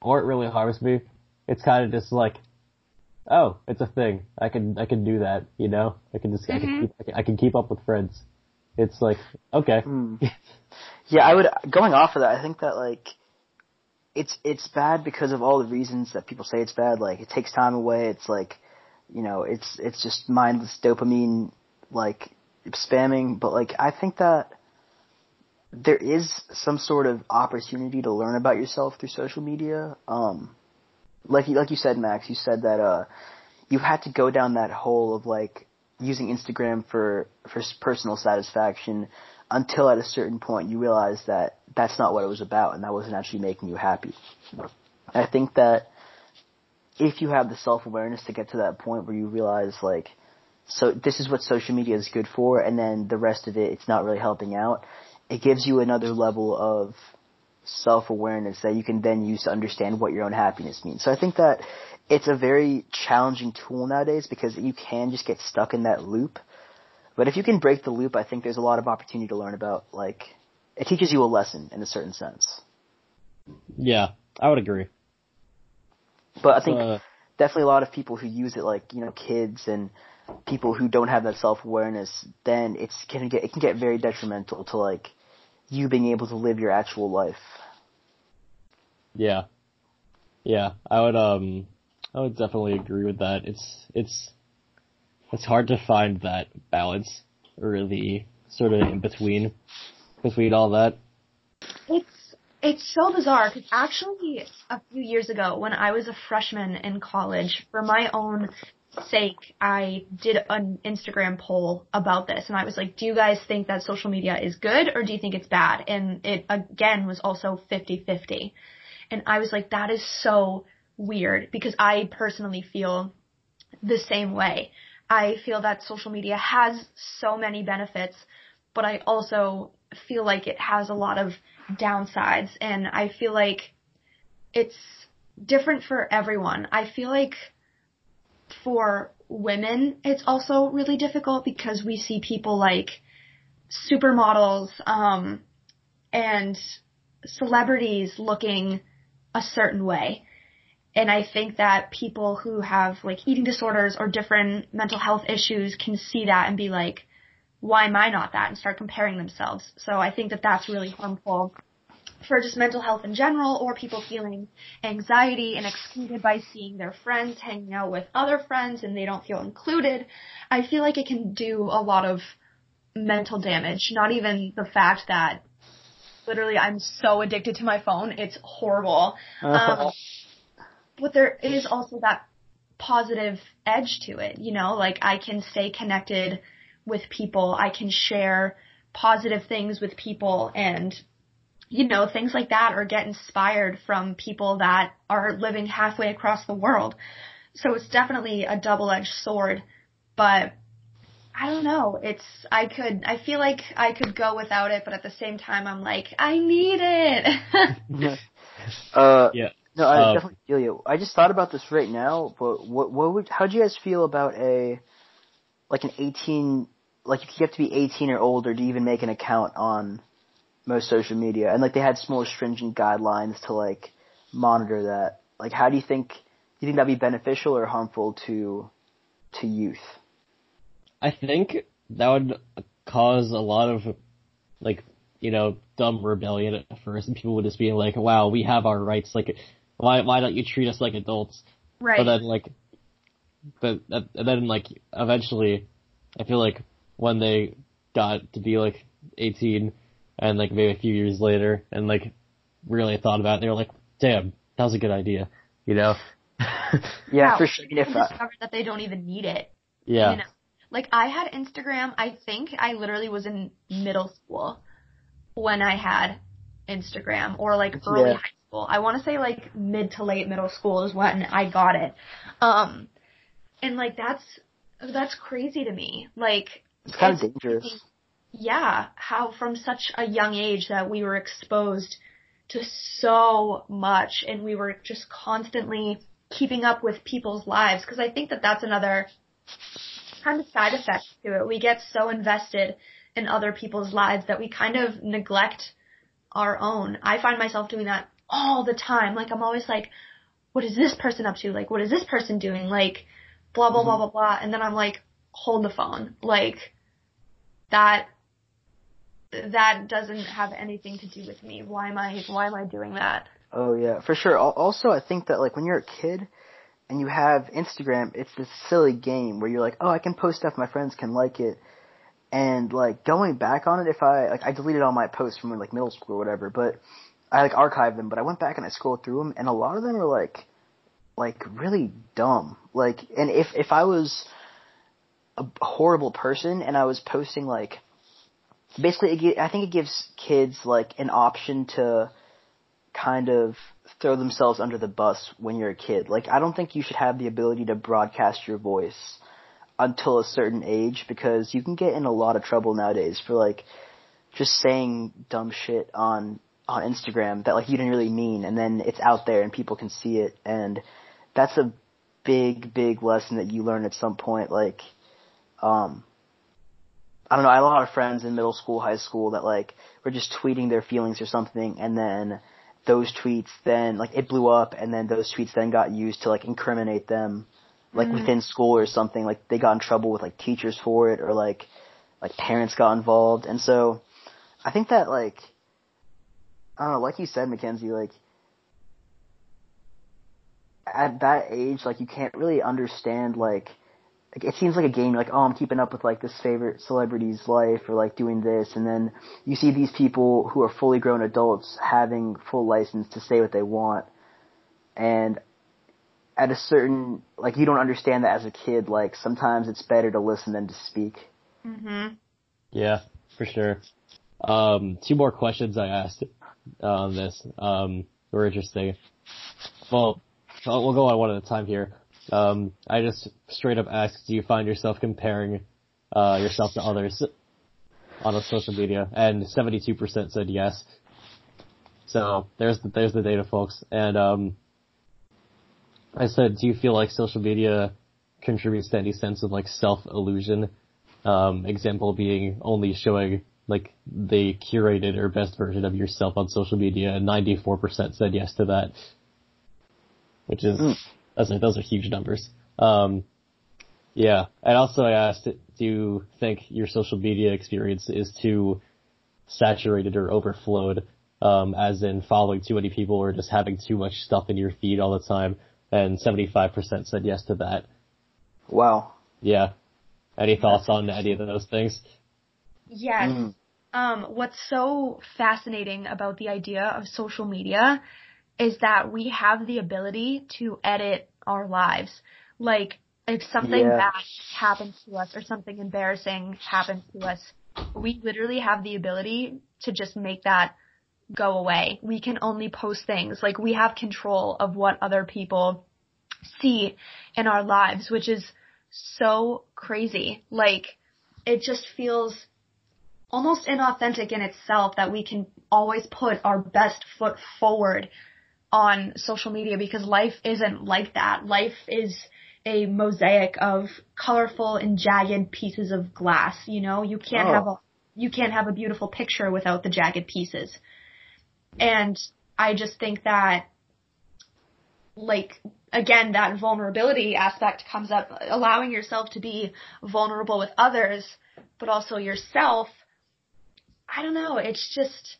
or it really harms me. It's kind of just like, oh, it's a thing. I can I can do that. You know, I can just I can mm-hmm. keep, I can, I can keep up with friends. It's like okay, hmm. <laughs> Yeah, I would going off of that. I think that like it's it's bad because of all the reasons that people say it's bad. Like it takes time away. It's like, you know, it's it's just mindless dopamine like spamming. But like I think that there is some sort of opportunity to learn about yourself through social media. Um, like like you said, Max, you said that uh, you had to go down that hole of like using Instagram for for personal satisfaction until at a certain point you realize that that's not what it was about and that wasn't actually making you happy. I think that if you have the self awareness to get to that point where you realize like so this is what social media is good for and then the rest of it it's not really helping out it gives you another level of self-awareness that you can then use to understand what your own happiness means. So I think that it's a very challenging tool nowadays because you can just get stuck in that loop. But if you can break the loop, I think there's a lot of opportunity to learn about, like, it teaches you a lesson in a certain sense. Yeah, I would agree. But I think uh, definitely a lot of people who use it, like, you know, kids and people who don't have that self-awareness, then it's can get, it can get very detrimental to, like, you being able to live your actual life. Yeah. Yeah, I would um I would definitely agree with that. It's it's it's hard to find that balance or the sort of in between between all that. It's it's so bizarre because actually a few years ago when I was a freshman in college for my own sake, I did an Instagram poll about this and I was like, do you guys think that social media is good or do you think it's bad? And it again was also 50-50. And I was like, that is so weird because I personally feel the same way. I feel that social media has so many benefits, but I also feel like it has a lot of downsides and I feel like it's different for everyone. I feel like for women, it's also really difficult because we see people like supermodels, um, and celebrities looking a certain way. And I think that people who have like eating disorders or different mental health issues can see that and be like, why am I not that? And start comparing themselves. So I think that that's really harmful for just mental health in general or people feeling anxiety and excluded by seeing their friends hanging out with other friends and they don't feel included, I feel like it can do a lot of mental damage. Not even the fact that literally I'm so addicted to my phone, it's horrible. Um, but there is also that positive edge to it, you know, like I can stay connected with people, I can share positive things with people and you know, things like that or get inspired from people that are living halfway across the world. So it's definitely a double-edged sword, but I don't know. It's, I could, I feel like I could go without it, but at the same time I'm like, I need it. <laughs> uh, yeah. No, I uh, definitely feel you. I just thought about this right now, but what, what would, how do you guys feel about a, like an 18, like you have to be 18 or older to even make an account on most social media, and like they had more stringent guidelines to like monitor that. Like, how do you think? Do you think that'd be beneficial or harmful to to youth? I think that would cause a lot of like you know dumb rebellion at first, and people would just be like, "Wow, we have our rights. Like, why why don't you treat us like adults?" Right. But then like, but uh, and then like eventually, I feel like when they got to be like eighteen, and like maybe a few years later and like really thought about it, they were like, damn, that was a good idea, you know? <laughs> yeah, for sure. If discovered that they don't even need it. Yeah. You know? Like I had Instagram, I think I literally was in middle school when I had Instagram or like early yeah. high school. I want to say like mid to late middle school is when I got it. Um, and like that's, that's crazy to me. Like, it's kind of dangerous yeah, how from such a young age that we were exposed to so much and we were just constantly keeping up with people's lives because I think that that's another kind of side effect to it. We get so invested in other people's lives that we kind of neglect our own. I find myself doing that all the time. Like I'm always like, what is this person up to? Like, what is this person doing? Like, blah, blah, mm-hmm. blah, blah, blah. And then I'm like, hold the phone. Like, that that doesn't have anything to do with me. Why am I why am I doing that? Oh yeah, for sure. Also, I think that like when you're a kid and you have Instagram, it's this silly game where you're like, oh, I can post stuff, my friends can like it, and like going back on it, if I like I deleted all my posts from like middle school or whatever, but I like archived them, but I went back and I scrolled through them, and a lot of them are like like really dumb. Like, and if if I was a horrible person and I was posting like basically I think it gives kids like an option to kind of throw themselves under the bus when you're a kid. Like I don't think you should have the ability to broadcast your voice until a certain age because you can get in a lot of trouble nowadays for like just saying dumb shit on on Instagram that like you didn't really mean and then it's out there and people can see it and that's a big big lesson that you learn at some point like um I don't know, I had a lot of friends in middle school, high school that like were just tweeting their feelings or something and then those tweets then like it blew up and then those tweets then got used to like incriminate them like mm-hmm. within school or something like they got in trouble with like teachers for it or like like parents got involved and so I think that like I don't know like you said Mackenzie like at that age like you can't really understand like it seems like a game. Like, oh, I'm keeping up with like this favorite celebrity's life or like doing this, and then you see these people who are fully grown adults having full license to say what they want, and at a certain like you don't understand that as a kid. Like sometimes it's better to listen than to speak. Mhm. Yeah, for sure. Um, two more questions I asked on this um, were interesting. Well, we'll go on one at a time here. Um, I just straight up asked, do you find yourself comparing uh, yourself to others on a social media? And 72% said yes. So there's the, there's the data, folks. And um, I said, do you feel like social media contributes to any sense of like self illusion? Um, example being only showing like the curated or best version of yourself on social media, and 94% said yes to that, which is mm. Those are, those are huge numbers. Um, yeah. And also I asked, do you think your social media experience is too saturated or overflowed, um, as in following too many people or just having too much stuff in your feed all the time? And 75% said yes to that. Wow. Yeah. Any thoughts on any of those things? Yes. Mm. Um, what's so fascinating about the idea of social media is that we have the ability to edit our lives. Like, if something yeah. bad happens to us or something embarrassing happens to us, we literally have the ability to just make that go away. We can only post things. Like, we have control of what other people see in our lives, which is so crazy. Like, it just feels almost inauthentic in itself that we can always put our best foot forward on social media because life isn't like that. Life is a mosaic of colorful and jagged pieces of glass, you know? You can't oh. have a you can't have a beautiful picture without the jagged pieces. And I just think that like again that vulnerability aspect comes up allowing yourself to be vulnerable with others but also yourself I don't know, it's just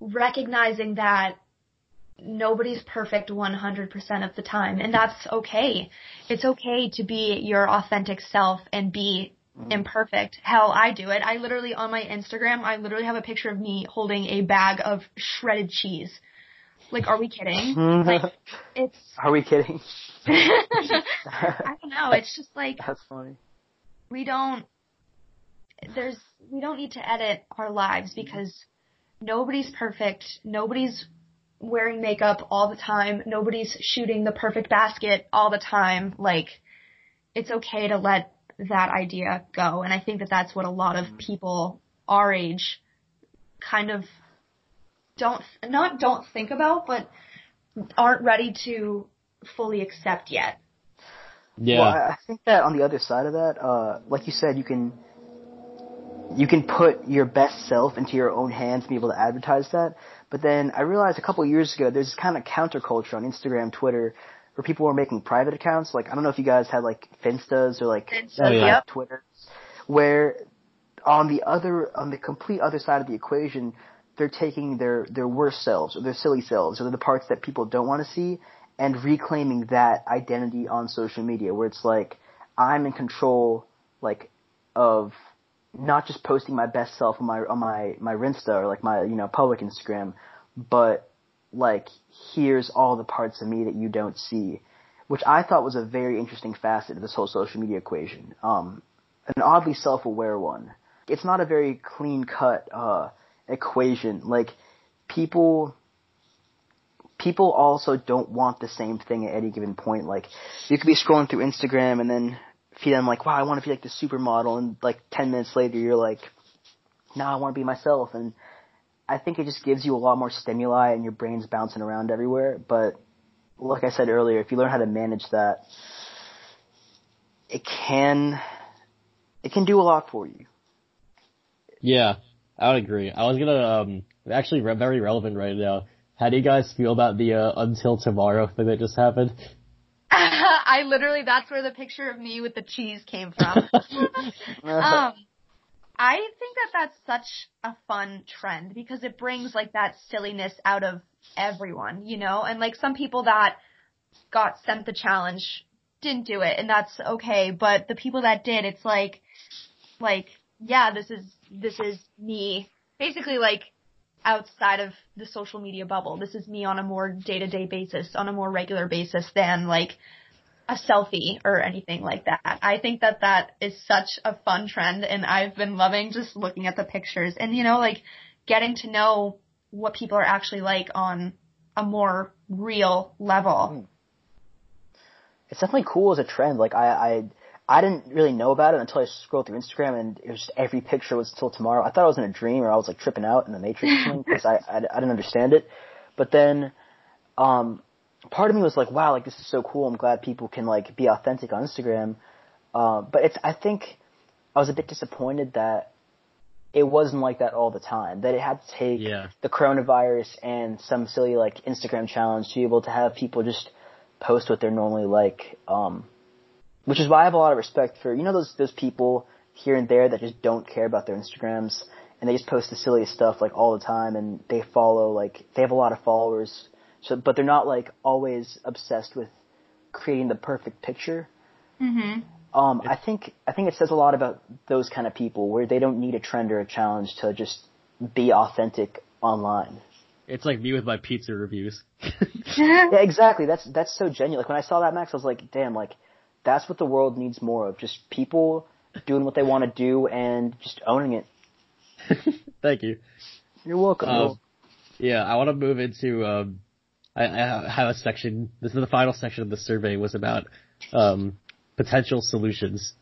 recognizing that nobody's perfect 100% of the time and that's okay. It's okay to be your authentic self and be mm. imperfect. Hell, I do it. I literally on my Instagram, I literally have a picture of me holding a bag of shredded cheese. Like, are we kidding? <laughs> like, it's. Are we kidding? <laughs> I don't know. It's just like. That's funny. We don't. There's. We don't need to edit our lives because nobody's perfect. Nobody's wearing makeup all the time. Nobody's shooting the perfect basket all the time. Like, it's okay to let that idea go. And I think that that's what a lot of mm-hmm. people our age kind of don't, not don't think about, but aren't ready to fully accept yet. Yeah. Well, I think that on the other side of that, uh, like you said, you can, you can put your best self into your own hands and be able to advertise that. But then I realized a couple of years ago there's this kind of counterculture on Instagram, Twitter, where people were making private accounts. Like I don't know if you guys had like Finstas or like oh, uh, yeah. Twitter, where on the other on the complete other side of the equation, they're taking their their worst selves or their silly selves or the parts that people don't want to see and reclaiming that identity on social media where it's like I'm in control like of not just posting my best self on my on my my Rinsta or like my you know public Instagram, but like here's all the parts of me that you don't see, which I thought was a very interesting facet of this whole social media equation. Um, an oddly self-aware one. It's not a very clean-cut uh, equation. Like people people also don't want the same thing at any given point. Like you could be scrolling through Instagram and then feed them like, wow, I want to be like the supermodel, and like ten minutes later you're like, no, I want to be myself, and I think it just gives you a lot more stimuli and your brain's bouncing around everywhere. But like I said earlier, if you learn how to manage that, it can it can do a lot for you. Yeah, I would agree. I was gonna um actually re- very relevant right now. How do you guys feel about the uh, until tomorrow thing that just happened? <laughs> I literally, that's where the picture of me with the cheese came from. <laughs> um, I think that that's such a fun trend because it brings like that silliness out of everyone, you know, and like some people that got sent the challenge didn't do it and that's okay, but the people that did, it's like, like, yeah, this is, this is me. Basically like outside of the social media bubble. This is me on a more day to day basis, on a more regular basis than like a selfie or anything like that. I think that that is such a fun trend and I've been loving just looking at the pictures and you know like getting to know what people are actually like on a more real level. Hmm. It's definitely cool as a trend. Like I, I, I didn't really know about it until I scrolled through Instagram and it was just every picture was till tomorrow. I thought I was in a dream or I was like tripping out in the Matrix <laughs> because I, I, I didn't understand it. But then, um, part of me was like, wow, like this is so cool. I'm glad people can like be authentic on Instagram. Uh, but it's, I think I was a bit disappointed that it wasn't like that all the time. That it had to take yeah. the coronavirus and some silly like Instagram challenge to be able to have people just post what they're normally like. Um, which is why I have a lot of respect for, you know, those, those people here and there that just don't care about their Instagrams and they just post the silliest stuff like all the time and they follow like, they have a lot of followers so, but they're not like always obsessed with creating the perfect picture. Mm-hmm. Um, I think I think it says a lot about those kind of people where they don't need a trend or a challenge to just be authentic online. It's like me with my pizza reviews. <laughs> yeah, exactly. That's that's so genuine. Like when I saw that, Max, I was like, damn, like that's what the world needs more of. Just people doing what they want to do and just owning it. <laughs> Thank you. You're welcome. Um, yeah, I want to move into um, I, I have a section. This is the final section of the survey was about um, potential solutions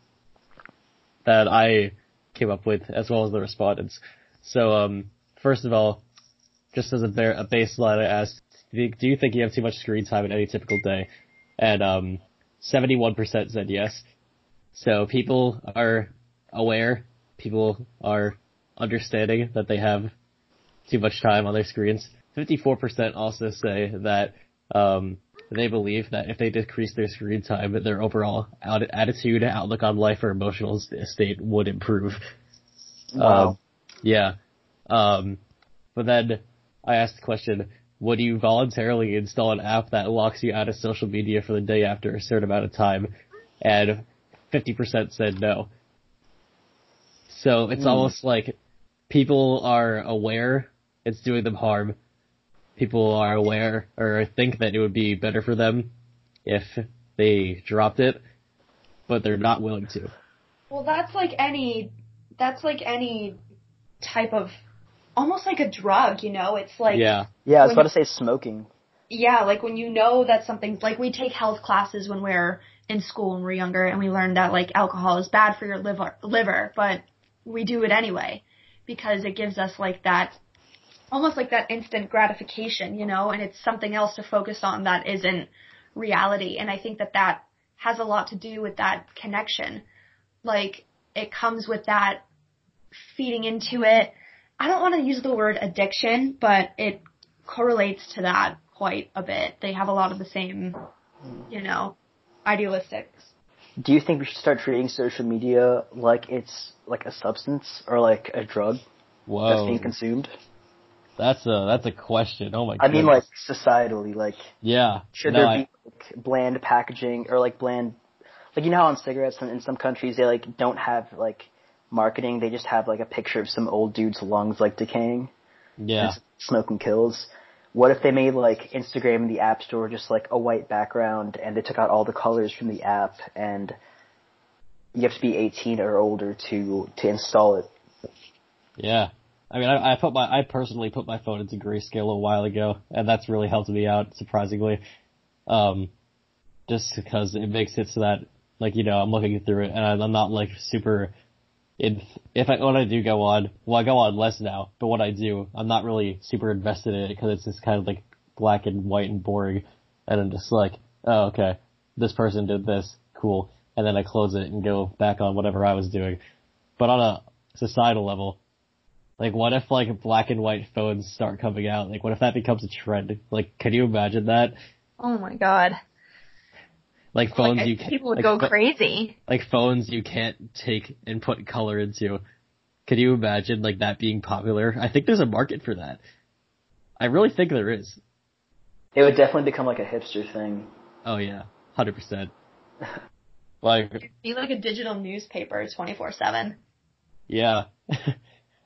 that I came up with, as well as the respondents. So, um, first of all, just as a, bare, a baseline, I asked, do you think you have too much screen time in any typical day? And um, 71% said yes. So people are aware, people are understanding that they have too much time on their screens. 54% also say that um, they believe that if they decrease their screen time, their overall attitude, outlook on life, or emotional state would improve. Wow. Um, yeah. Um, but then I asked the question, would you voluntarily install an app that locks you out of social media for the day after a certain amount of time? And 50% said no. So it's mm. almost like people are aware it's doing them harm, people are aware or think that it would be better for them if they dropped it, but they're not willing to. Well, that's like any, that's like any type of, almost like a drug, you know? It's like. Yeah. Yeah, I was about to say smoking. Yeah, like when you know that something's, like we take health classes when we're in school when we're younger and we learn that like alcohol is bad for your liver, liver, but we do it anyway because it gives us like that almost like that instant gratification, you know, and it's something else to focus on that isn't reality. And I think that that has a lot to do with that connection. Like it comes with that feeding into it. I don't want to use the word addiction, but it correlates to that quite a bit. They have a lot of the same, you know, idealistics. Do you think we should start treating social media like it's like a substance or like a drug Whoa. that's being consumed? That's a that's a question. Oh my. God. I mean, like societally, like yeah. should No, there I- be like, bland packaging or like bland, like you know how on cigarettes in, in some countries they like don't have like marketing, they just have like a picture of some old dude's lungs like decaying. yeah. smoking kills. What if they made like Instagram and the App Store just like a white background and they took out all the colors from the app and you have to be 18 or older to to install it. Yeah. I mean, I, I put my, I personally put my phone into grayscale a while ago, and that's really helped me out, surprisingly. Um, just because it makes it so that, like, you know, I'm looking through it, and I'm not, like, super, in, if I, when I do go on, well, I go on less now, but when I do, I'm not really super invested in it, because it's just kind of, like, black and white and boring, and I'm just like, oh, okay, this person did this, cool, and then I close it and go back on whatever I was doing. But on a societal level, like, what if like black and white phones start coming out? Like, what if that becomes a trend? Like, can you imagine that? Oh my god. Like phones Like, you can't. people would like, go pho- crazy. Like phones you can't take and put color into. Can you imagine like that being popular? I think there's a market for that. I really think there is. It would definitely become like a hipster thing. Oh yeah, hundred percent. Like, Be like a digital newspaper 24/7. yeah. <laughs>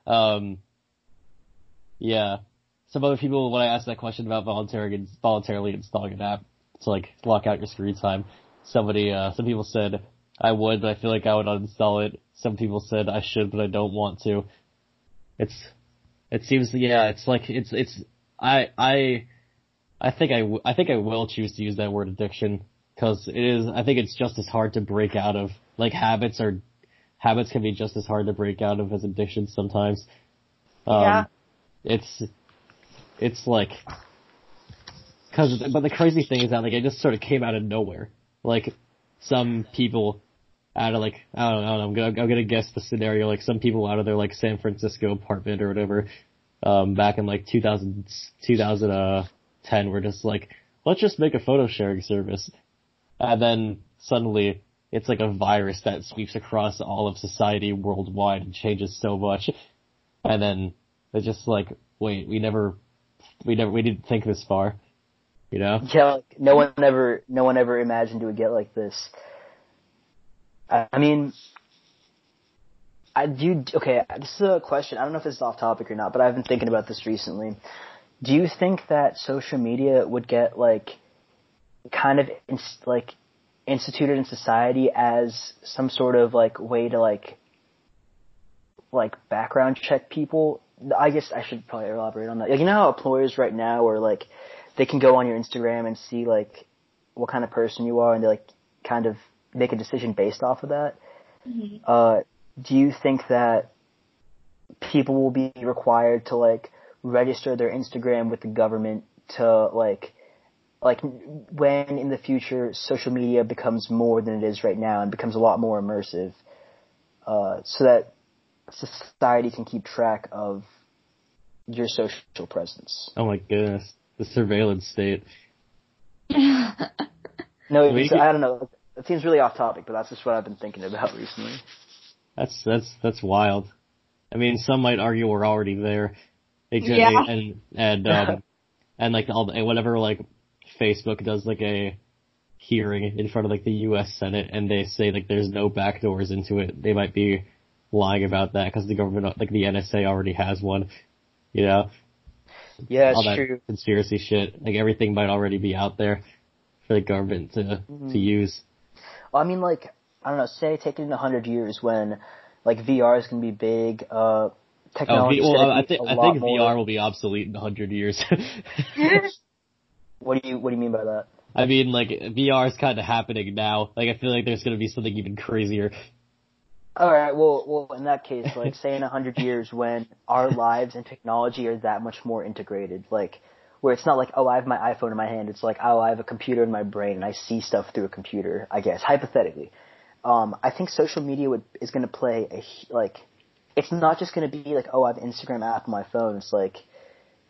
um, yeah. Some other people, when I asked that question about voluntarily, voluntarily installing an app to like block out your screen time, somebody, uh, some people said I would, but I feel like I would uninstall it. Some people said I should, but I don't want to. It's, it seems, yeah, it's like, it's, it's, I, I, I think I, w- I think I will choose to use that word addiction because it is, I think it's just as hard to break out of, like habits are, habits can be just as hard to break out of as addictions sometimes. Um, Yeah. It's, it's like, cause, but the crazy thing is that like it just sort of came out of nowhere. Like, some people out of like, I don't know, I don't know I'm gonna, I'm gonna guess the scenario, like some people out of their like San Francisco apartment or whatever, um, back in like 2000, 2010 were just like, let's just make a photo sharing service. And then suddenly it's like a virus that sweeps across all of society worldwide and changes so much. And then it's just like, wait, we never, we never, we didn't think this far. You know? Yeah, like, no one ever, no one ever imagined it would get like this. I, mean, I do. Okay, this is a question. I don't know if this is off topic or not, but I've been thinking about this recently. Do you think that social media would get like, kind of like, instituted in society as some sort of like way to like, like background check people? I guess I should probably elaborate on that. Like, you know how employers right now are like, they can go on your Instagram and see like what kind of person you are, and they like kind of make a decision based off of that. Uh, do you think that people will be required to like register their Instagram with the government to like like when in the future social media becomes more than it is right now and becomes a lot more immersive, uh, so that society can keep track of your social presence. Oh my goodness. The surveillance state. <laughs> No, we it's, I don't know. It seems really off topic, but that's just what I've been thinking about <laughs> recently. That's that's that's wild. I mean, some might argue we're already there. Exactly, Yeah. and and um, <laughs> and like all the, and whenever like Facebook does like a hearing in front of like the U.S. Senate, and they say like there's no backdoors into it, they might be lying about that because the government, like the NSA, already has one. You know, Yeah, all it's that true. conspiracy shit. Like everything might already be out there for the government to Mm-hmm. to use. I mean, like, I don't know, say take it in a hundred years when, like, VR is gonna be big, uh, Oh, technology is well, I think a I think more. VR will be obsolete in a hundred years. <laughs> <laughs> What do you, what do you mean by that? I mean, like VR is kind of happening now. Like I feel like there's gonna be something even crazier. Alright, well, well, in that case, like, say in a hundred years when our lives and technology are that much more integrated, like, where it's not like, oh, I have my iPhone in my hand, it's like, oh, I have a computer in my brain and I see stuff through a computer, I guess, hypothetically. Um, I think social media would, is gonna play a, like, it's not just gonna be like, oh, I have Instagram app on my phone, it's like,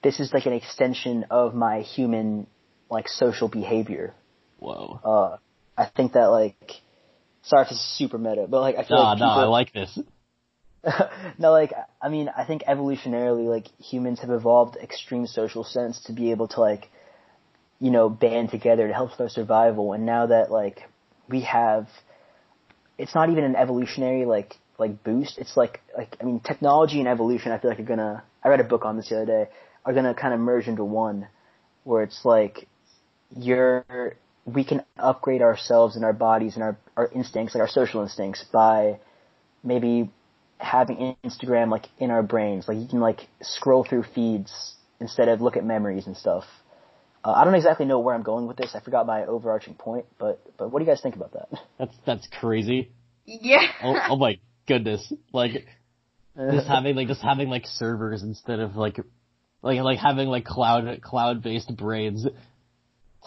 this is like an extension of my human, like, social behavior. Whoa. Uh, I think that like, sorry if this is super meta, but like I feel Nah, like nah, people, I like this. <laughs> no, like I mean, I think evolutionarily, like humans have evolved extreme social sense to be able to like, you know, band together to help our survival. And now that like we have, it's not even an evolutionary like like boost. It's like like I mean, technology and evolution. I feel like are gonna. I read a book on this the other day. Are gonna kind of merge into one, where it's like you're we can upgrade ourselves and our bodies and our our instincts, like our social instincts, by maybe having Instagram like in our brains. Like you can like scroll through feeds instead of look at memories and stuff. Uh, I don't exactly know where I'm going with this. I forgot my overarching point, but but what do you guys think about that? <laughs> That's that's crazy. Yeah. <laughs> Oh, oh my goodness! Like just having like just having like servers instead of like like like having like cloud cloud based brains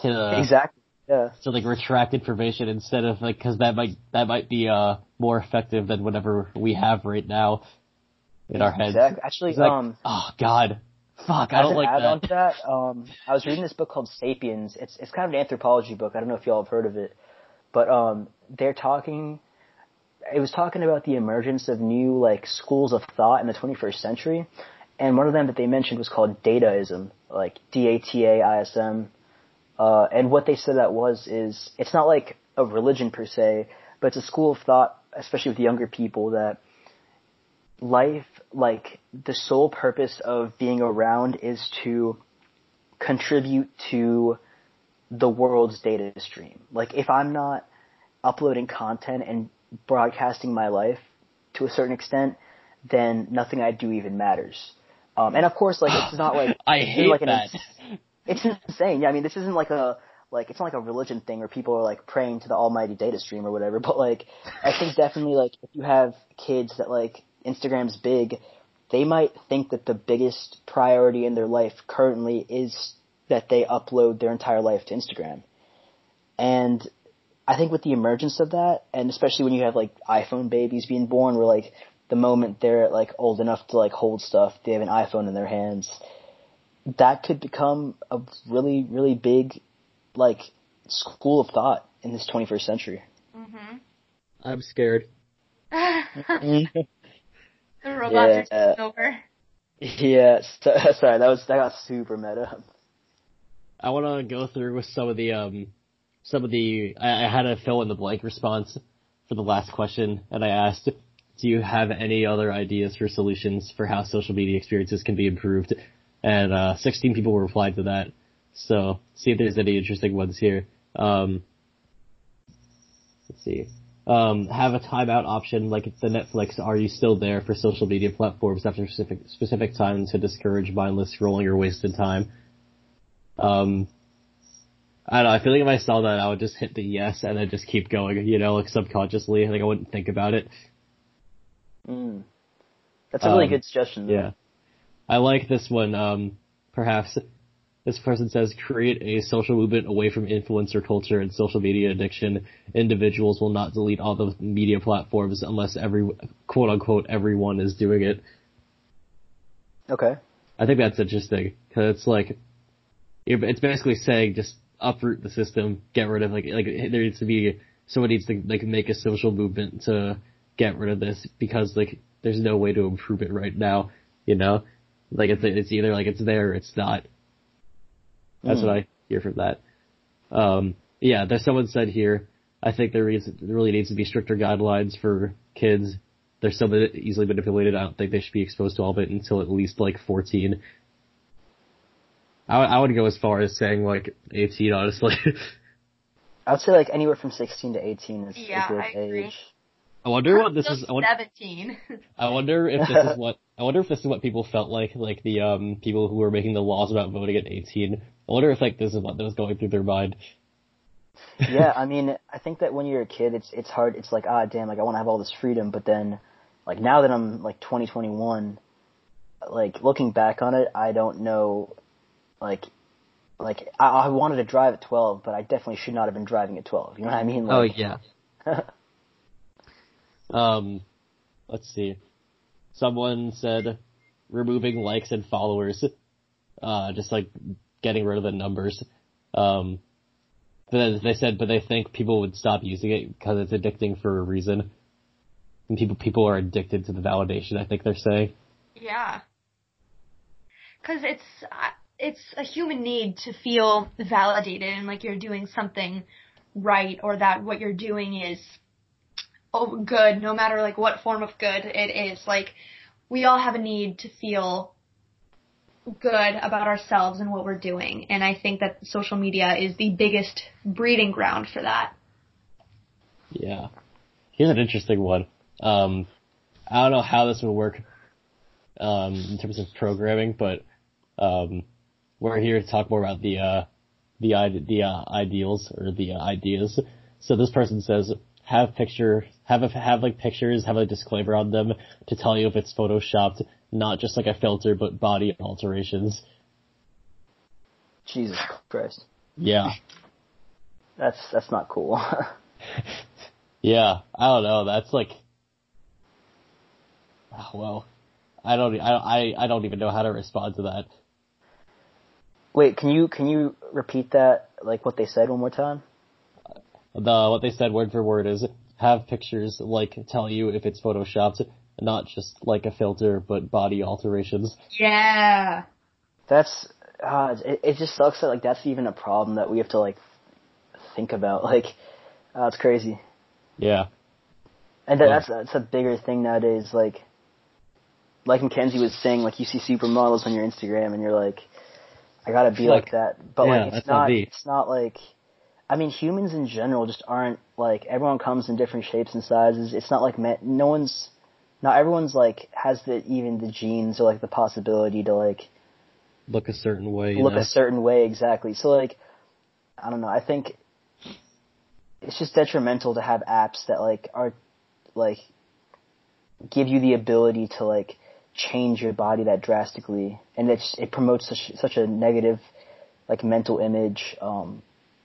to exactly yeah. to like retract information instead of like because that might that might be uh more effective than whatever we have right now in our heads. Exactly. Actually, It's like, um, oh god, fuck, I don't like add-on to that, um, I was reading this book called *Sapiens*. It's it's kind of an anthropology book. I don't know if y'all have heard of it, but um, they're talking. It was talking about the emergence of new like schools of thought in the 21st century, and one of them that they mentioned was called Dataism, like D-A-T-A-I-S-M. Uh, and what they said that was is it's not like a religion per se, but it's a school of thought, especially with younger people, that life, like the sole purpose of being around is to contribute to the world's data stream. Like if I'm not uploading content and broadcasting my life to a certain extent, then nothing I do even matters. Um, and of course, like it's not <laughs> like I hate like an that. It's insane. Yeah, I mean, this isn't like a like it's not like a religion thing where people are like praying to the almighty data stream or whatever. <laughs> But like, I think definitely like if you have kids that like Instagram's big, they might think that the biggest priority in their life currently is that they upload their entire life to Instagram. And I think with the emergence of that, and especially when you have like iPhone babies being born, where like the moment they're like old enough to like hold stuff, they have an iPhone in their hands. That could become a really, really big, like, school of thought in this 21st century. Mhm. I'm scared. <laughs> <laughs> <laughs> the robots are Yeah. taking over. Yeah, so, sorry, that was that got super meta. I want to go through with some of the um some of the I, I had a fill in the blank response for the last question, and I asked, "Do you have any other ideas for solutions for how social media experiences can be improved?" And uh, 16 people replied to that. So see if there's any interesting ones here. Um, let's see. Um, have a timeout option like the Netflix Are You Still There for social media platforms after specific specific time to discourage mindless scrolling or wasted time. Um, I don't know. I feel like if I saw that, I would just hit the yes and then just keep going. You know, like subconsciously. I think I wouldn't think about it. Mm. That's a really Um, good suggestion. Yeah. I like this one. Um, perhaps this person says create a social movement away from influencer culture and social media addiction. Individuals will not delete all the media platforms unless every quote unquote everyone is doing it. Okay. I think that's interesting because it's like it's basically saying just uproot the system, get rid of like like there needs to be someone needs to like make a social movement to get rid of this because like there's no way to improve it right now, you know? Like it's it's either like it's there or it's not. That's Hmm. what I hear from that. Um, yeah, there's someone said here. I think there is there really needs to be stricter guidelines for kids. There's some that are easily manipulated. I don't think they should be exposed to all of it until at least like 14. I, would- I would go as far as saying like 18, honestly. <laughs> I would say like anywhere from 16 to 18 is Yeah, a good I agree. age. I wonder what this Still is. I wonder, Seventeen. <laughs> I wonder if this is <laughs> what I wonder if this is what people felt like, like the um people who were making the laws about voting at 18. I wonder if like this is what was going through their mind. yeah, I <laughs> mean, I think that when you're a kid, it's it's hard. It's like, ah, damn, like I want to have all this freedom, but then, like now that I'm like 20, 21, like looking back on it, I don't know, like, like I, I wanted to drive at 12, but I definitely should not have been driving at 12. You know what I mean? Like, oh yeah. <laughs> Um, let's see. Someone said removing likes and followers, uh, just like getting rid of the numbers. Um, but they said, but they think people would stop using it because it's addicting for a reason. and people people are addicted to the validation. I think they're saying. Yeah. Cause it's, it's a human need to feel validated and like you're doing something right or that what you're doing is good, no matter like what form of good it is. Like we all have a need to feel good about ourselves and what we're doing. And I think that social media is the biggest breeding ground for that. Yeah. Here's an interesting one. Um, I don't know how this would work um, in terms of programming, but um, we're here to talk more about the uh, the the uh, ideals or the uh, ideas. So this person says have picture have a, have like pictures have a disclaimer on them to tell you if it's photoshopped, not just like a filter, but body alterations. Jesus Christ. Yeah. That's that's not cool. <laughs> yeah, I don't know. That's like, oh, well, I don't I I I don't even know how to respond to that. Wait, can you can you repeat that like what they said one more time? The what they said word for word is have pictures like tell you if it's photoshopped, not just like a filter, but body alterations. Yeah. That's uh, it, it just sucks that like that's even a problem that we have to like think about. <laughs> Like, uh, it's crazy. Yeah. And that, that's that's a bigger thing nowadays. Like, like Mackenzie was saying, like you see supermodels on your Instagram and you're like, I gotta be like, like that. But yeah, like it's not, it's not like I mean humans in general just aren't like everyone comes in different shapes and sizes. It's not like no one's not everyone's like has the even the genes or like the possibility to like look a certain way. Look know? a certain way exactly. So like I don't know, I think it's just detrimental to have apps that like are like give you the ability to like change your body that drastically, and it's it promotes such such a negative, like mental image um,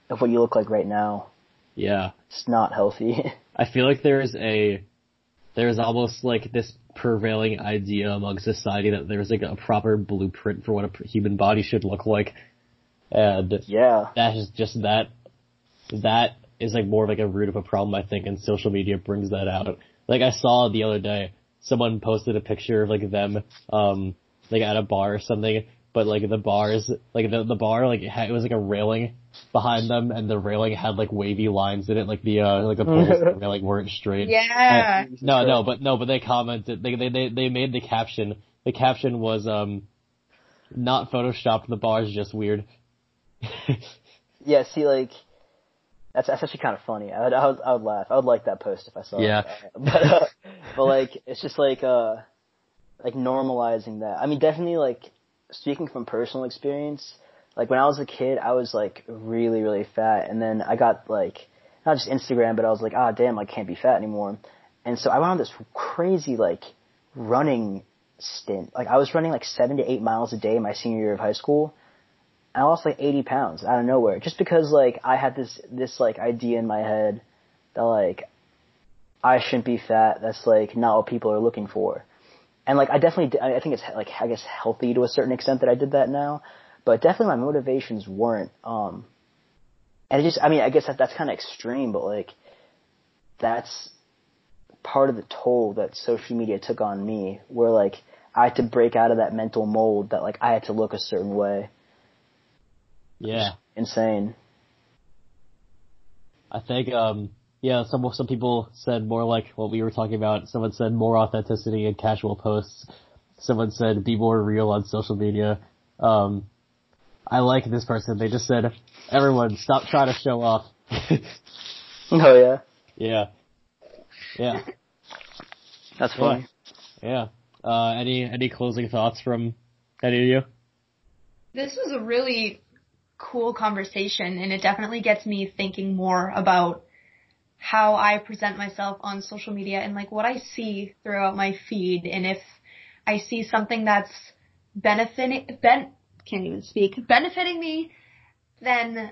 of what you look like right now. Yeah, it's not healthy. <laughs> I feel like there's a there's almost like this prevailing idea among society that there's like a proper blueprint for what a human body should look like, and yeah, that is just that that is like more of like a root of a problem I think, and social media brings that out. Like I saw the other day, someone posted a picture of like them, um, like at a bar or something, but like the bars, like the, the bar, like it, had, it was like a railing behind them and the railing had like wavy lines in it, like the, uh, like the <laughs> poles the railing weren't straight. Yeah. And, no, no, but no, but they commented, they, they, they, they made the caption, the caption was, um, not photoshopped, the bar's just weird. <laughs> yeah, see like, that's, that's actually kind of funny. I would, I would, I would laugh. I would like that post if I saw yeah. it. <laughs> But, uh, but like, it's just like, uh, like normalizing that. I mean, definitely like, speaking from personal experience, like when I was a kid, I was like really, really fat. And then I got like, not just Instagram, but I was like, ah, damn, I can't be fat anymore. And so I went on this crazy like running stint. Like I was running like seven to eight miles a day my senior year of high school. I lost like 80 pounds out of nowhere just because like I had this, this like idea in my head that like I shouldn't be fat. That's like not what people are looking for. And like I definitely, I think it's like, I guess healthy to a certain extent that I did that now, but definitely my motivations weren't, um, and it just, I mean, I guess that that's kind of extreme, but like, that's part of the toll that social media took on me, where like, I had to break out of that mental mold that like I had to look a certain way. Yeah. Insane. I think, um, yeah, some some people said more like what we were talking about. Someone said more authenticity in casual posts. Someone said be more real on social media. Um, I like this person. They just said, everyone stop trying to show off. <laughs> oh yeah. Yeah. Yeah. That's funny. Yeah. yeah. Uh, any any closing thoughts from any of you? This was a really cool conversation, and it definitely gets me thinking more about how I present myself on social media and like what I see throughout my feed and if I see something that's benefiting ben can't even speak benefiting me then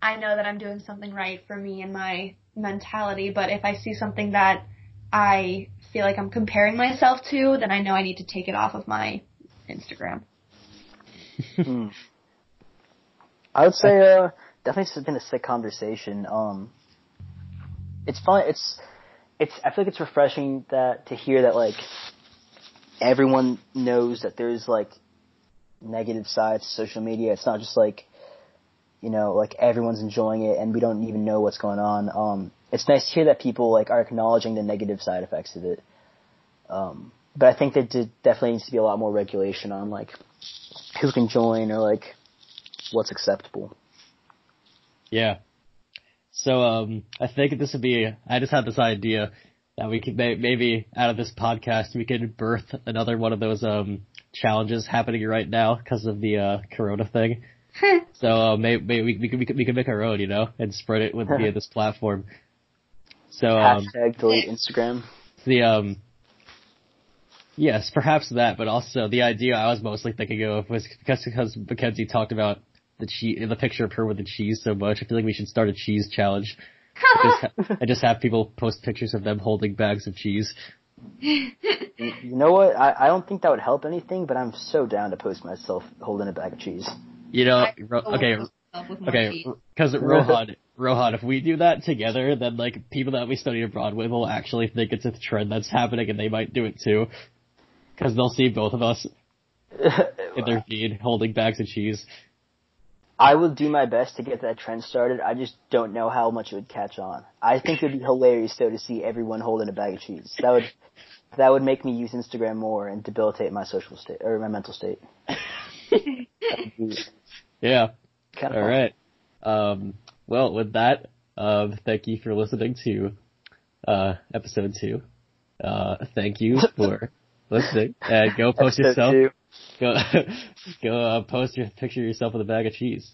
I know that I'm doing something right for me and my mentality but if I see something that I feel like I'm comparing myself to then I know I need to take it off of my Instagram. Hmm. I would say uh definitely it's been a sick conversation um it's fun. It's it's I feel like it's refreshing that to hear that like everyone knows that there's like negative sides to social media. It's not just like you know like everyone's enjoying it and we don't even know what's going on. Um, it's nice to hear that people like are acknowledging the negative side effects of it. Um, but I think that definitely needs to be a lot more regulation on like who can join or like what's acceptable. Yeah, so um, I think this would be. I just had this idea that we could maybe out of this podcast we could birth another one of those um challenges happening right now because of the uh, Corona thing. <laughs> so uh, maybe, maybe we, we, could, we could we could make our own, you know, and spread it with via <laughs> this platform. So um, hashtag delete Instagram. The um. Yes, perhaps that, but also the idea I was mostly thinking of was because because Mackenzie talked about the cheese, the picture of her with the cheese so much. I feel like we should start a cheese challenge. <laughs> I just, ha- I just have people post pictures of them holding bags of cheese. you know what? I, I don't think that would help anything, but I'm so down to post myself holding a bag of cheese. You know, okay, okay, because <laughs> Rohan, Rohan, if we do that together, then like people that we study abroad with will actually think it's a trend that's happening, and they might do it too, because they'll see both of us <laughs> in their feed holding bags of cheese. I will do my best to get that trend started. I just don't know how much it would catch on. I think it would be hilarious though to see everyone holding a bag of cheese. That would that would make me use Instagram more and debilitate my social state or my mental state. <laughs> yeah. Kind of All fun. right. Um, well, with that, um, thank you for listening to uh, episode two. Uh, thank you <laughs> for listening, and go post episode yourself. Two. Go, <laughs> go uh, post your picture of yourself with a bag of cheese.